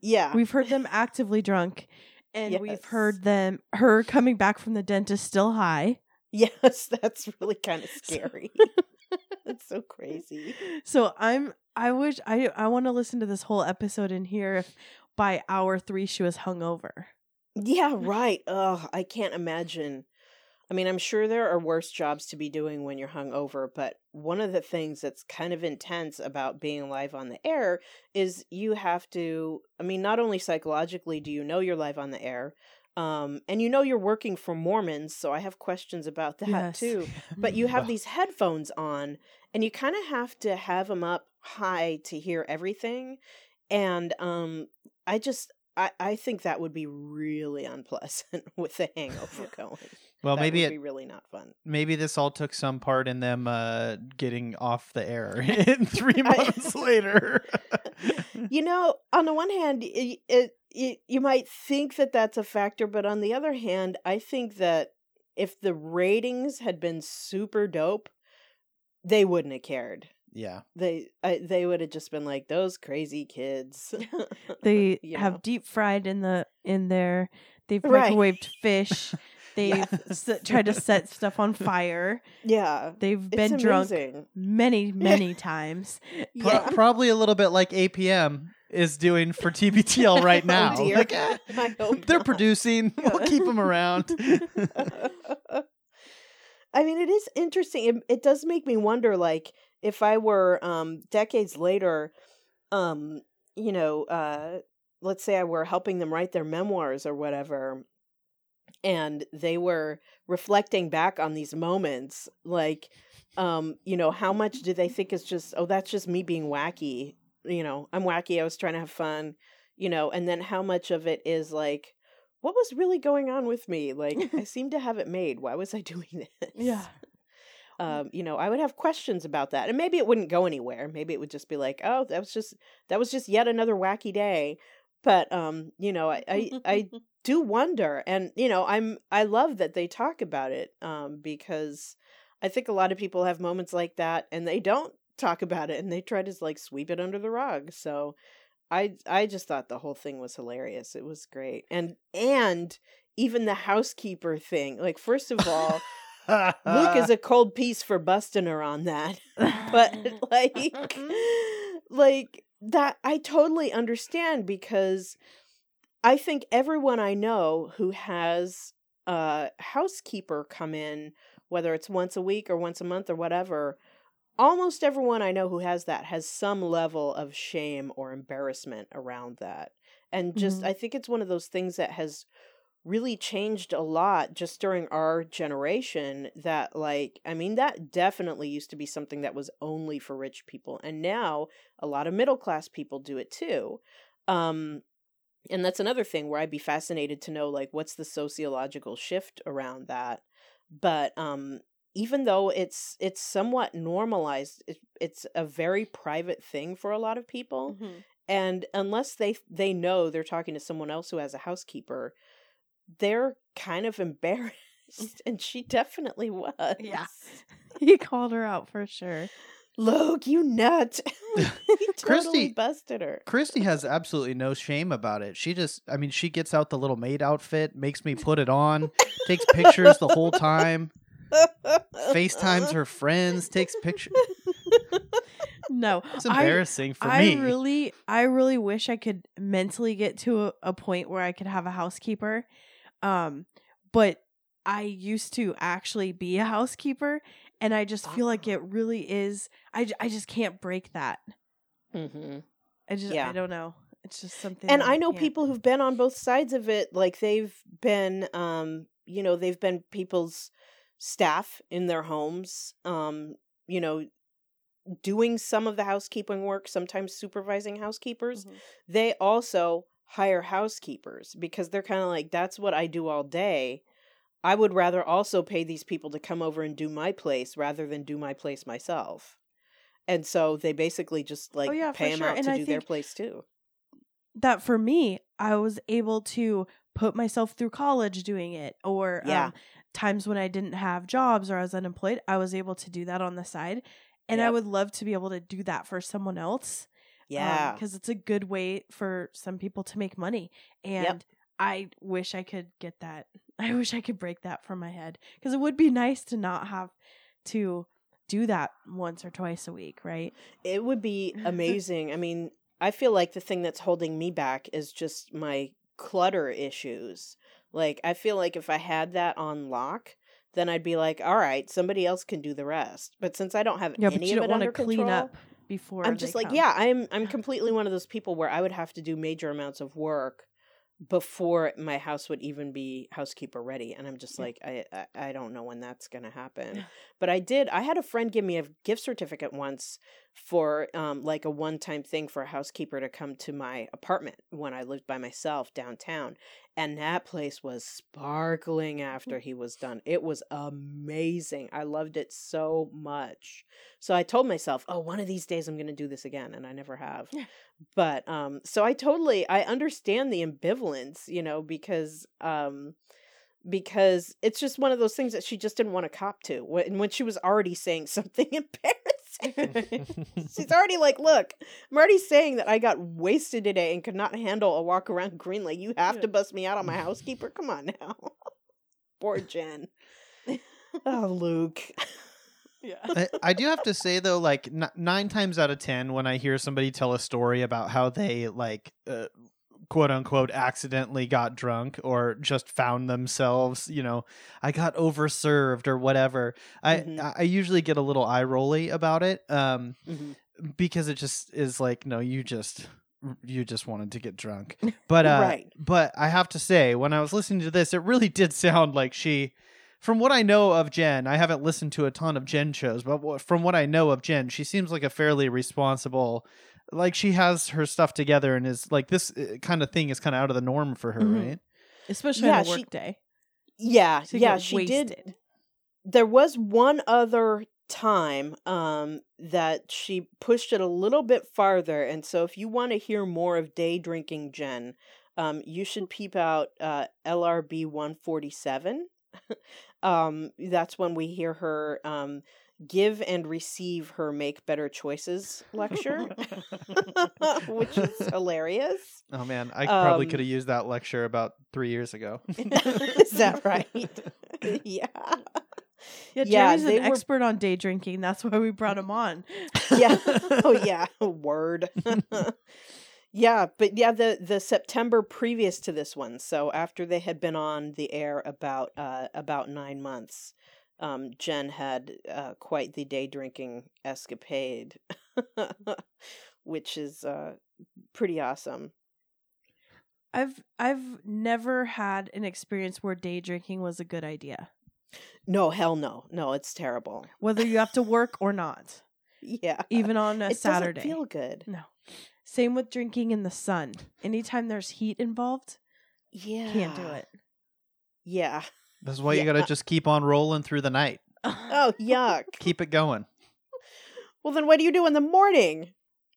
Yeah. We've heard them actively drunk and we've heard them her coming back from the dentist still high. Yes that's really kind of scary that's so crazy so i'm i wish i i want to listen to this whole episode and hear if by hour three she was hungover Yeah, right. Ugh, I can't imagine. I mean, I'm sure there are worse jobs to be doing when you're hungover, but one of the things that's kind of intense about being live on the air is you have to, I mean, not only psychologically do you know you're live on the air, um, and you know you're working for Mormons, so I have questions about that Yes. too. But you have these headphones on, and you kind of have to have them up high to hear everything. And um I just I, I think that would be really unpleasant with the hangover going. Well, that maybe it would be really not fun. maybe this all took some part in them uh, getting off the air in three months later. you know, on the one hand, it, it, it, you might think that that's a factor, but on the other hand, I think that if the ratings had been super dope, they wouldn't have cared. yeah, They I, they would have just been like those crazy kids. They You have know. deep fried in the in there. They've Right. microwaved fish. They've Yes. s- tried to set stuff on fire. yeah, They've been drunk many many times. Pro- Yeah. probably a little bit like APM is doing for TBTL right now. Oh. Like, eh, they're not. producing. We'll keep them around. I mean, it is interesting. It, it does make me wonder, like, if I were um, decades later, um, you know, uh, let's say I were helping them write their memoirs or whatever, and they were reflecting back on these moments, like, um, you know, how much do they think is just, oh, that's just me being wacky? You know, I'm wacky. I was trying to have fun, you know, and then how much of it is like, what was really going on with me? Like, I seem to have it made. Why was I doing this? Yeah. Um, you know, I would have questions about that. And maybe it wouldn't go anywhere. Maybe it would just be like, oh, that was just that was just yet another wacky day. But um, you know, I I, I do wonder and you know, I'm I love that they talk about it um because I think a lot of people have moments like that and they don't talk about it and they try to like sweep it under the rug. So I I just thought the whole thing was hilarious. It was great. And and even the housekeeper thing. Like first of all, Luke is a cold piece for busting her on that. But like mm-hmm. like that I totally understand because I think everyone I know who has a housekeeper come in, whether it's once a week or once a month or whatever, almost everyone I know who has that has some level of shame or embarrassment around that. And just Mhm. I think it's one of those things that has really changed a lot just during our generation that like I mean that definitely used to be something that was only for rich people and now a lot of middle class people do it too. Um and that's another thing where I'd be fascinated to know like what's the sociological shift around that. But um even though it's it's somewhat normalized it, it's a very private thing for a lot of people Mhm. and unless they they know they're talking to someone else who has a housekeeper they're kind of embarrassed and she definitely was Yeah. he called her out for sure. Luke, you nut. he totally Christy- busted her. Christy has absolutely no shame about it. She just, I mean, she gets out the little maid outfit, makes me put it on, takes pictures the whole time, FaceTimes her friends, takes pictures. No, It's I- embarrassing for I me. really, I really wish I could mentally get to a, a point where I could have a housekeeper. Um, but I used to actually be a housekeeper, and I just feel like Ah. it really is. I, I just can't break that. hmm I just, Yeah. I don't know. It's just something. And I know can't- people who've been on both sides of it. Like they've been, um, you know, they've been people's staff in their homes. Um, you know, doing some of the housekeeping work, sometimes supervising housekeepers. Mhm. They also hire housekeepers because they're kind of like, that's what I do all day. I would rather also pay these people to come over and do my place rather than do my place myself. And so they basically just like Oh, yeah, pay them sure. out And to I do their place too. that for me, I was able to put myself through college doing it, or Yeah. um, times when I didn't have jobs or I was unemployed, I was able to do that on the side. And I would love to be able to do that for someone else. Um, yeah. because it's a good way for some people to make money. And I wish I could get that. I wish I could break that from my head because it would be nice to not have to do that once or twice a week, right? It would be amazing. I mean, I feel like the thing that's holding me back is just my clutter issues. Like, I feel like if I had that on lock, then I'd be like, all right, somebody else can do the rest. But since I don't have Yeah, any but you of don't it want to under clean control, up before. I'm just like, come. yeah, I'm I'm completely one of those people where I would have to do major amounts of work before my house would even be housekeeper ready and i'm just like I, I i don't know when that's going to happen but i did i had a friend give me a gift certificate once for um, like a one time thing for a housekeeper to come to my apartment when I lived by myself downtown. And that place was sparkling after he was done. It was amazing. I loved it so much. So I told myself, oh, one of these days I'm going to do this again. And I never have. Yeah. But um, so I totally, I understand the ambivalence, you know, because. Um, because it's just one of those things that she just didn't want to cop to. When when she was already saying something embarrassing, she's already like, "Look, I'm already saying that I got wasted today and could not handle a walk around Green Lake. You have Yeah. to bust me out on my housekeeper. Come on now, poor Jen. oh, Luke. yeah. I, I do have to say though, like n- nine times out of ten, when I hear somebody tell a story about how they like uh, quote unquote accidentally got drunk or just found themselves, you know, I got overserved or whatever, I Mhm. I- I usually get a little eye rolly about it, um, Mhm. because it just is like, no, you just you just wanted to get drunk, but uh, Right. but I have to say, when I was listening to this, it really did sound like she from what I know of Jen, I haven't listened to a ton of Jen shows, but from what I know of Jen, she seems like a fairly responsible, like she has her stuff together and is like this uh, kind of thing is kind of out of the norm for her, Mhm. right? Especially Yeah, on a she- day. Yeah, To yeah, get she did. there was one other time um that she pushed it a little bit farther and so if you want to hear more of day drinking jen um you should peep out uh lrb 147 um that's when we hear her um give and receive her make better choices lecture which is hilarious Oh man, I probably Um, could have used that lecture about three years ago. is that right yeah Yeah, Yeah, Jerry's they an were- expert on day drinking. That's why we brought him on. yeah. Oh yeah. Word. yeah, but yeah, the the September previous to this one, so after they had been on the air about uh about nine months, um, Jen had uh, quite the day drinking escapade, which is uh pretty awesome. I've I've never had an experience where day drinking was a good idea, No, hell no, no, it's terrible. whether you have to work or not, Yeah, even on a it Saturday. doesn't feel good. No. Same with drinking in the sun. Anytime there's heat involved, Yeah, can't do it. Yeah. That's why you Yeah. got to just keep on rolling through the night. Oh yuck. Keep it going. well, then what do you do in the morning?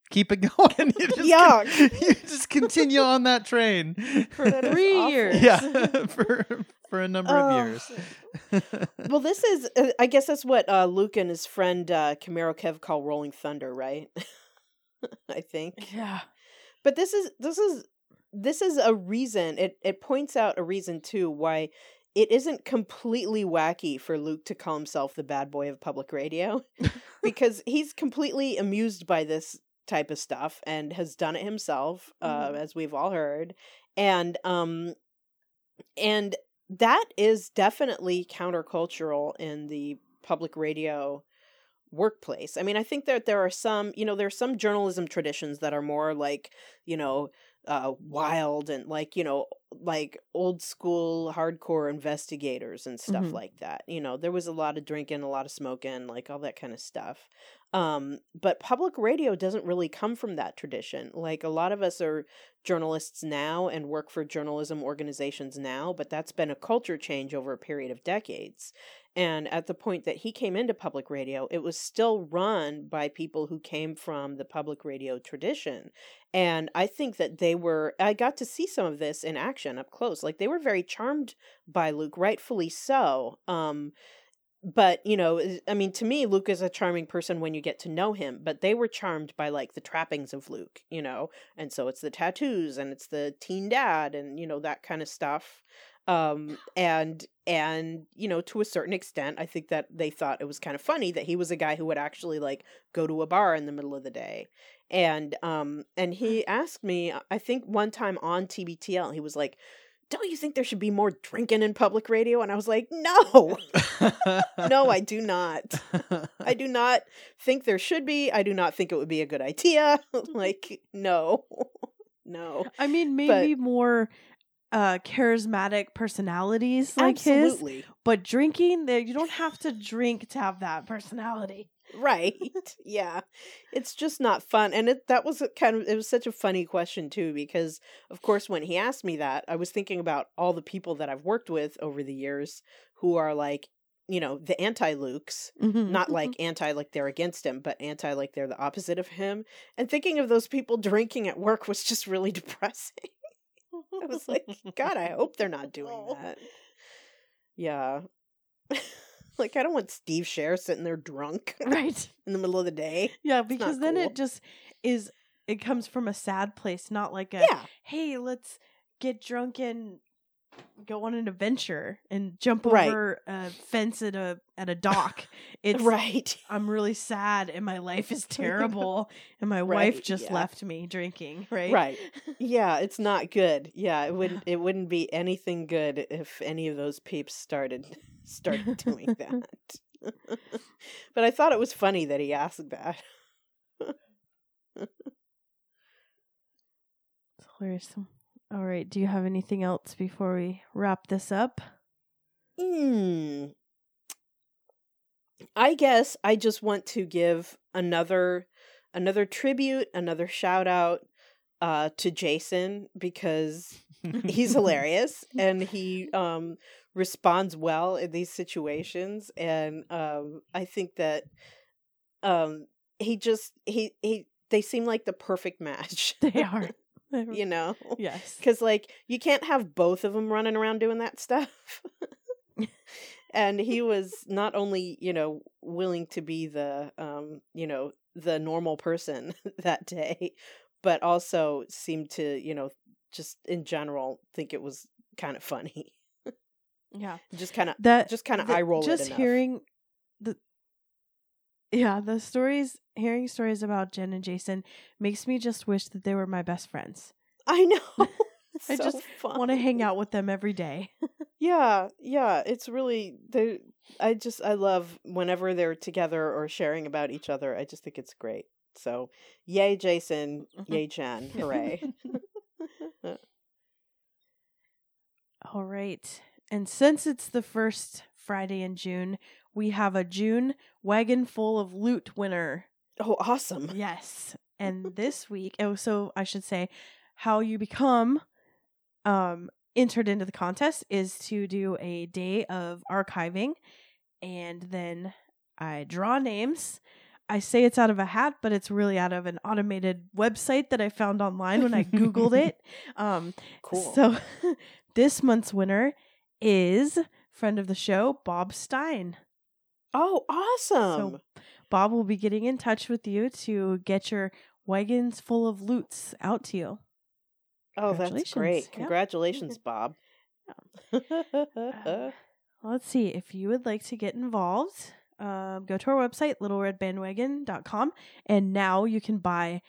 Keep it going. You just Yuck. you just continue on that train For that is Three awful. years. yeah, for for a number Oh. of years. Well, this is, uh, I guess that's what uh, Luke and his friend uh, Camaro Kev call Rolling Thunder, right? I think. Yeah. But this is this is this is a reason. It it points out a reason too why it isn't completely wacky for Luke to call himself the bad boy of public radio, because he's completely amused by this type of stuff and has done it himself, uh, Mhm. as we've all heard, and um, and that is definitely countercultural in the public radio workplace. I mean, I think that there are some, you know, there are some journalism traditions that are more like, you know, uh, wild and like, you know, like old school hardcore investigators and stuff Mhm. like that. You know, there was a lot of drinking, a lot of smoking, like all that kind of stuff. Um, but public radio doesn't really come from that tradition. Like a lot of us are journalists now and work for journalism organizations now, but that's been a culture change over a period of decades. And at the point that he came into public radio, it was still run by people who came from the public radio tradition. And I think that they were, I got to see some of this in action up close. Like they were very charmed by Luke, rightfully so. Um, but you know i mean to me luke is a charming person when you get to know him but they were charmed by like the trappings of luke you know and so it's the tattoos and it's the teen dad and you know that kind of stuff um and and you know to a certain extent i think that they thought it was kind of funny that he was a guy who would actually like go to a bar in the middle of the day. And um and he asked me i think one time on tbtl he was like don't you think there should be more drinking in public radio? And i was like no. No i do not. I do not think there should be. I do not think it would be a good idea. Like no no. I mean, maybe more uh charismatic personalities like his, absolutely but drinking, there you don't have to drink to have that personality. right. Yeah. It's just not fun. And it that was a kind of it was such a funny question too because of course when he asked me that, I was thinking about all the people that I've worked with over the years who are like, you know, the anti-Lukes, Mhm. not like anti like they're against him, but anti like they're the opposite of him. And thinking of those people drinking at work was just really depressing. I was like, God, I hope they're not doing Oh. that. Yeah. like I don't want Steve Scher sitting there drunk right. in the middle of the day. Yeah, because then cool. it just is. It comes from a sad place, not like a Yeah. hey, let's get drunk and go on an adventure and jump Right. over a fence at a at a dock. It's right. I'm really sad and my life is terrible and my wife just yeah. left me drinking, right? Right. Yeah, it's not good. Yeah, it wouldn't it wouldn't be anything good if any of those peeps started started doing that. but I thought it was funny that he asked that. It's hilarious. All right, do you have anything else before we wrap this up? Hmm. I guess I just want to give another another tribute, another shout out uh to Jason because he's hilarious and he um responds well in these situations and um I think that um he just he he they seem like the perfect match. They are. you know. yes. Cuz like you can't have both of them running around doing that stuff. and he was not only, you know, willing to be the um, you know, the normal person that day, but also seemed to, you know, just in general think it was kind of funny. Yeah. Just kind of That just kind of eye roll just hearing the yeah the stories hearing stories about jen and jason makes me just wish that they were my best friends I know. I so just want to hang out with them every day Yeah, yeah, it's really they I just I love whenever they're together or sharing about each other. I just think it's great. So, yay Jason, mm-hmm. yay Jen. Hooray. all right and since it's the first friday in june we have a june wagon full of loot winner. Oh, awesome. yes. And this week oh so i should say how you become um entered into the contest is to do a day of archiving. And then i draw names. I say it's out of a hat but it's really out of an automated website that i found online when i googled it. Um Cool. so this month's winner is friend of the show bob stein oh, awesome. So Bob will be getting in touch with you to get your wagons full of loots out to you. oh, that's great. Congratulations. Congratulations, Bob. Uh, let's see. If you would like to get involved, um, go to our website, littleredbandwagon.com, and now you can buy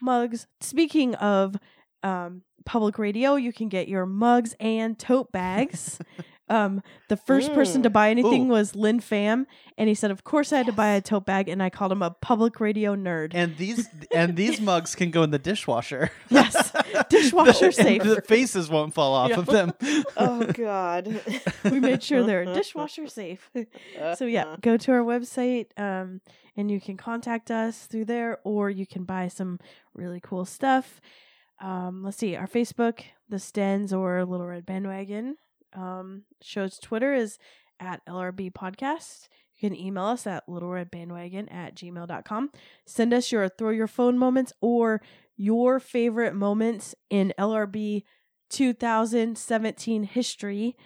mugs. Speaking of um, public radio, you can get your mugs and tote bags. um, the first person to Mm. buy anything Ooh. was Lynn Pham, and he said, "Of course, I had to buy a tote bag," and I called him a public radio nerd. and these and these mugs can go in the dishwasher. Yes, dishwasher The- safe. The faces won't fall off Yeah. of them. oh god. we made sure they're dishwasher safe. so yeah, go to our website um, and you can contact us through there, or you can buy some really cool stuff. Um, let's see, our Facebook, the Stens or Little Red Bandwagon. Um, show's Twitter is at LRB Podcast. You can email us at littleredbandwagon at gmail.com. Send us your throw your phone moments or your favorite moments in LRB 2017 history.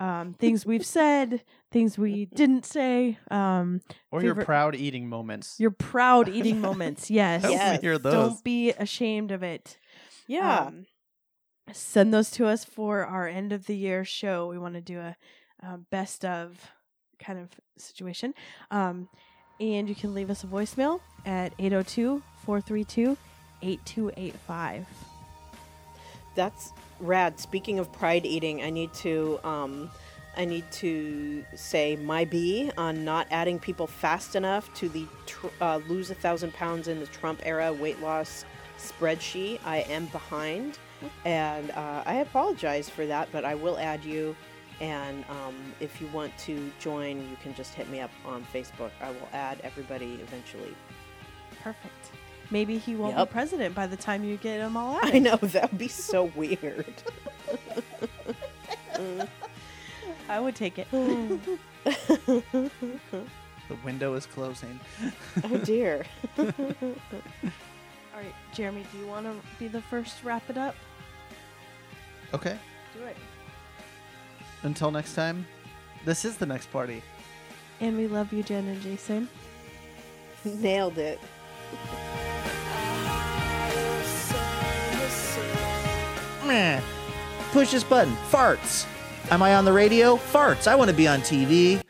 Um, things we've said, things we didn't say, um, Or your proud eating moments. your proud eating moments. Yes. Yes. Don't be ashamed of it. Yeah. Um, send those to us for our end of the year show. We want to do a um, best of kind of situation. Um, and you can leave us a voicemail at 802 432 8285. That's rad. Speaking of pride eating, I need to um I need to say my B on not adding people fast enough to the tr- uh, lose a thousand pounds in the Trump era weight loss spreadsheet. I am behind, and uh, I apologize for that, but I will add you And um, if you want to join, you can just hit me up on Facebook. I will add everybody eventually. Perfect. Maybe he won't Yep. be president by the time you get him all out. I know that would be so weird. I would take it. The window is closing. oh dear. All right, Jeremy, do you want to be the first to wrap it up? Okay. Do it. Until next time, this is the next party. And we love you, Jen and Jason. Nailed it. Meh. Push this button. Farts. Am I on the radio? Farts. I want to be on TV.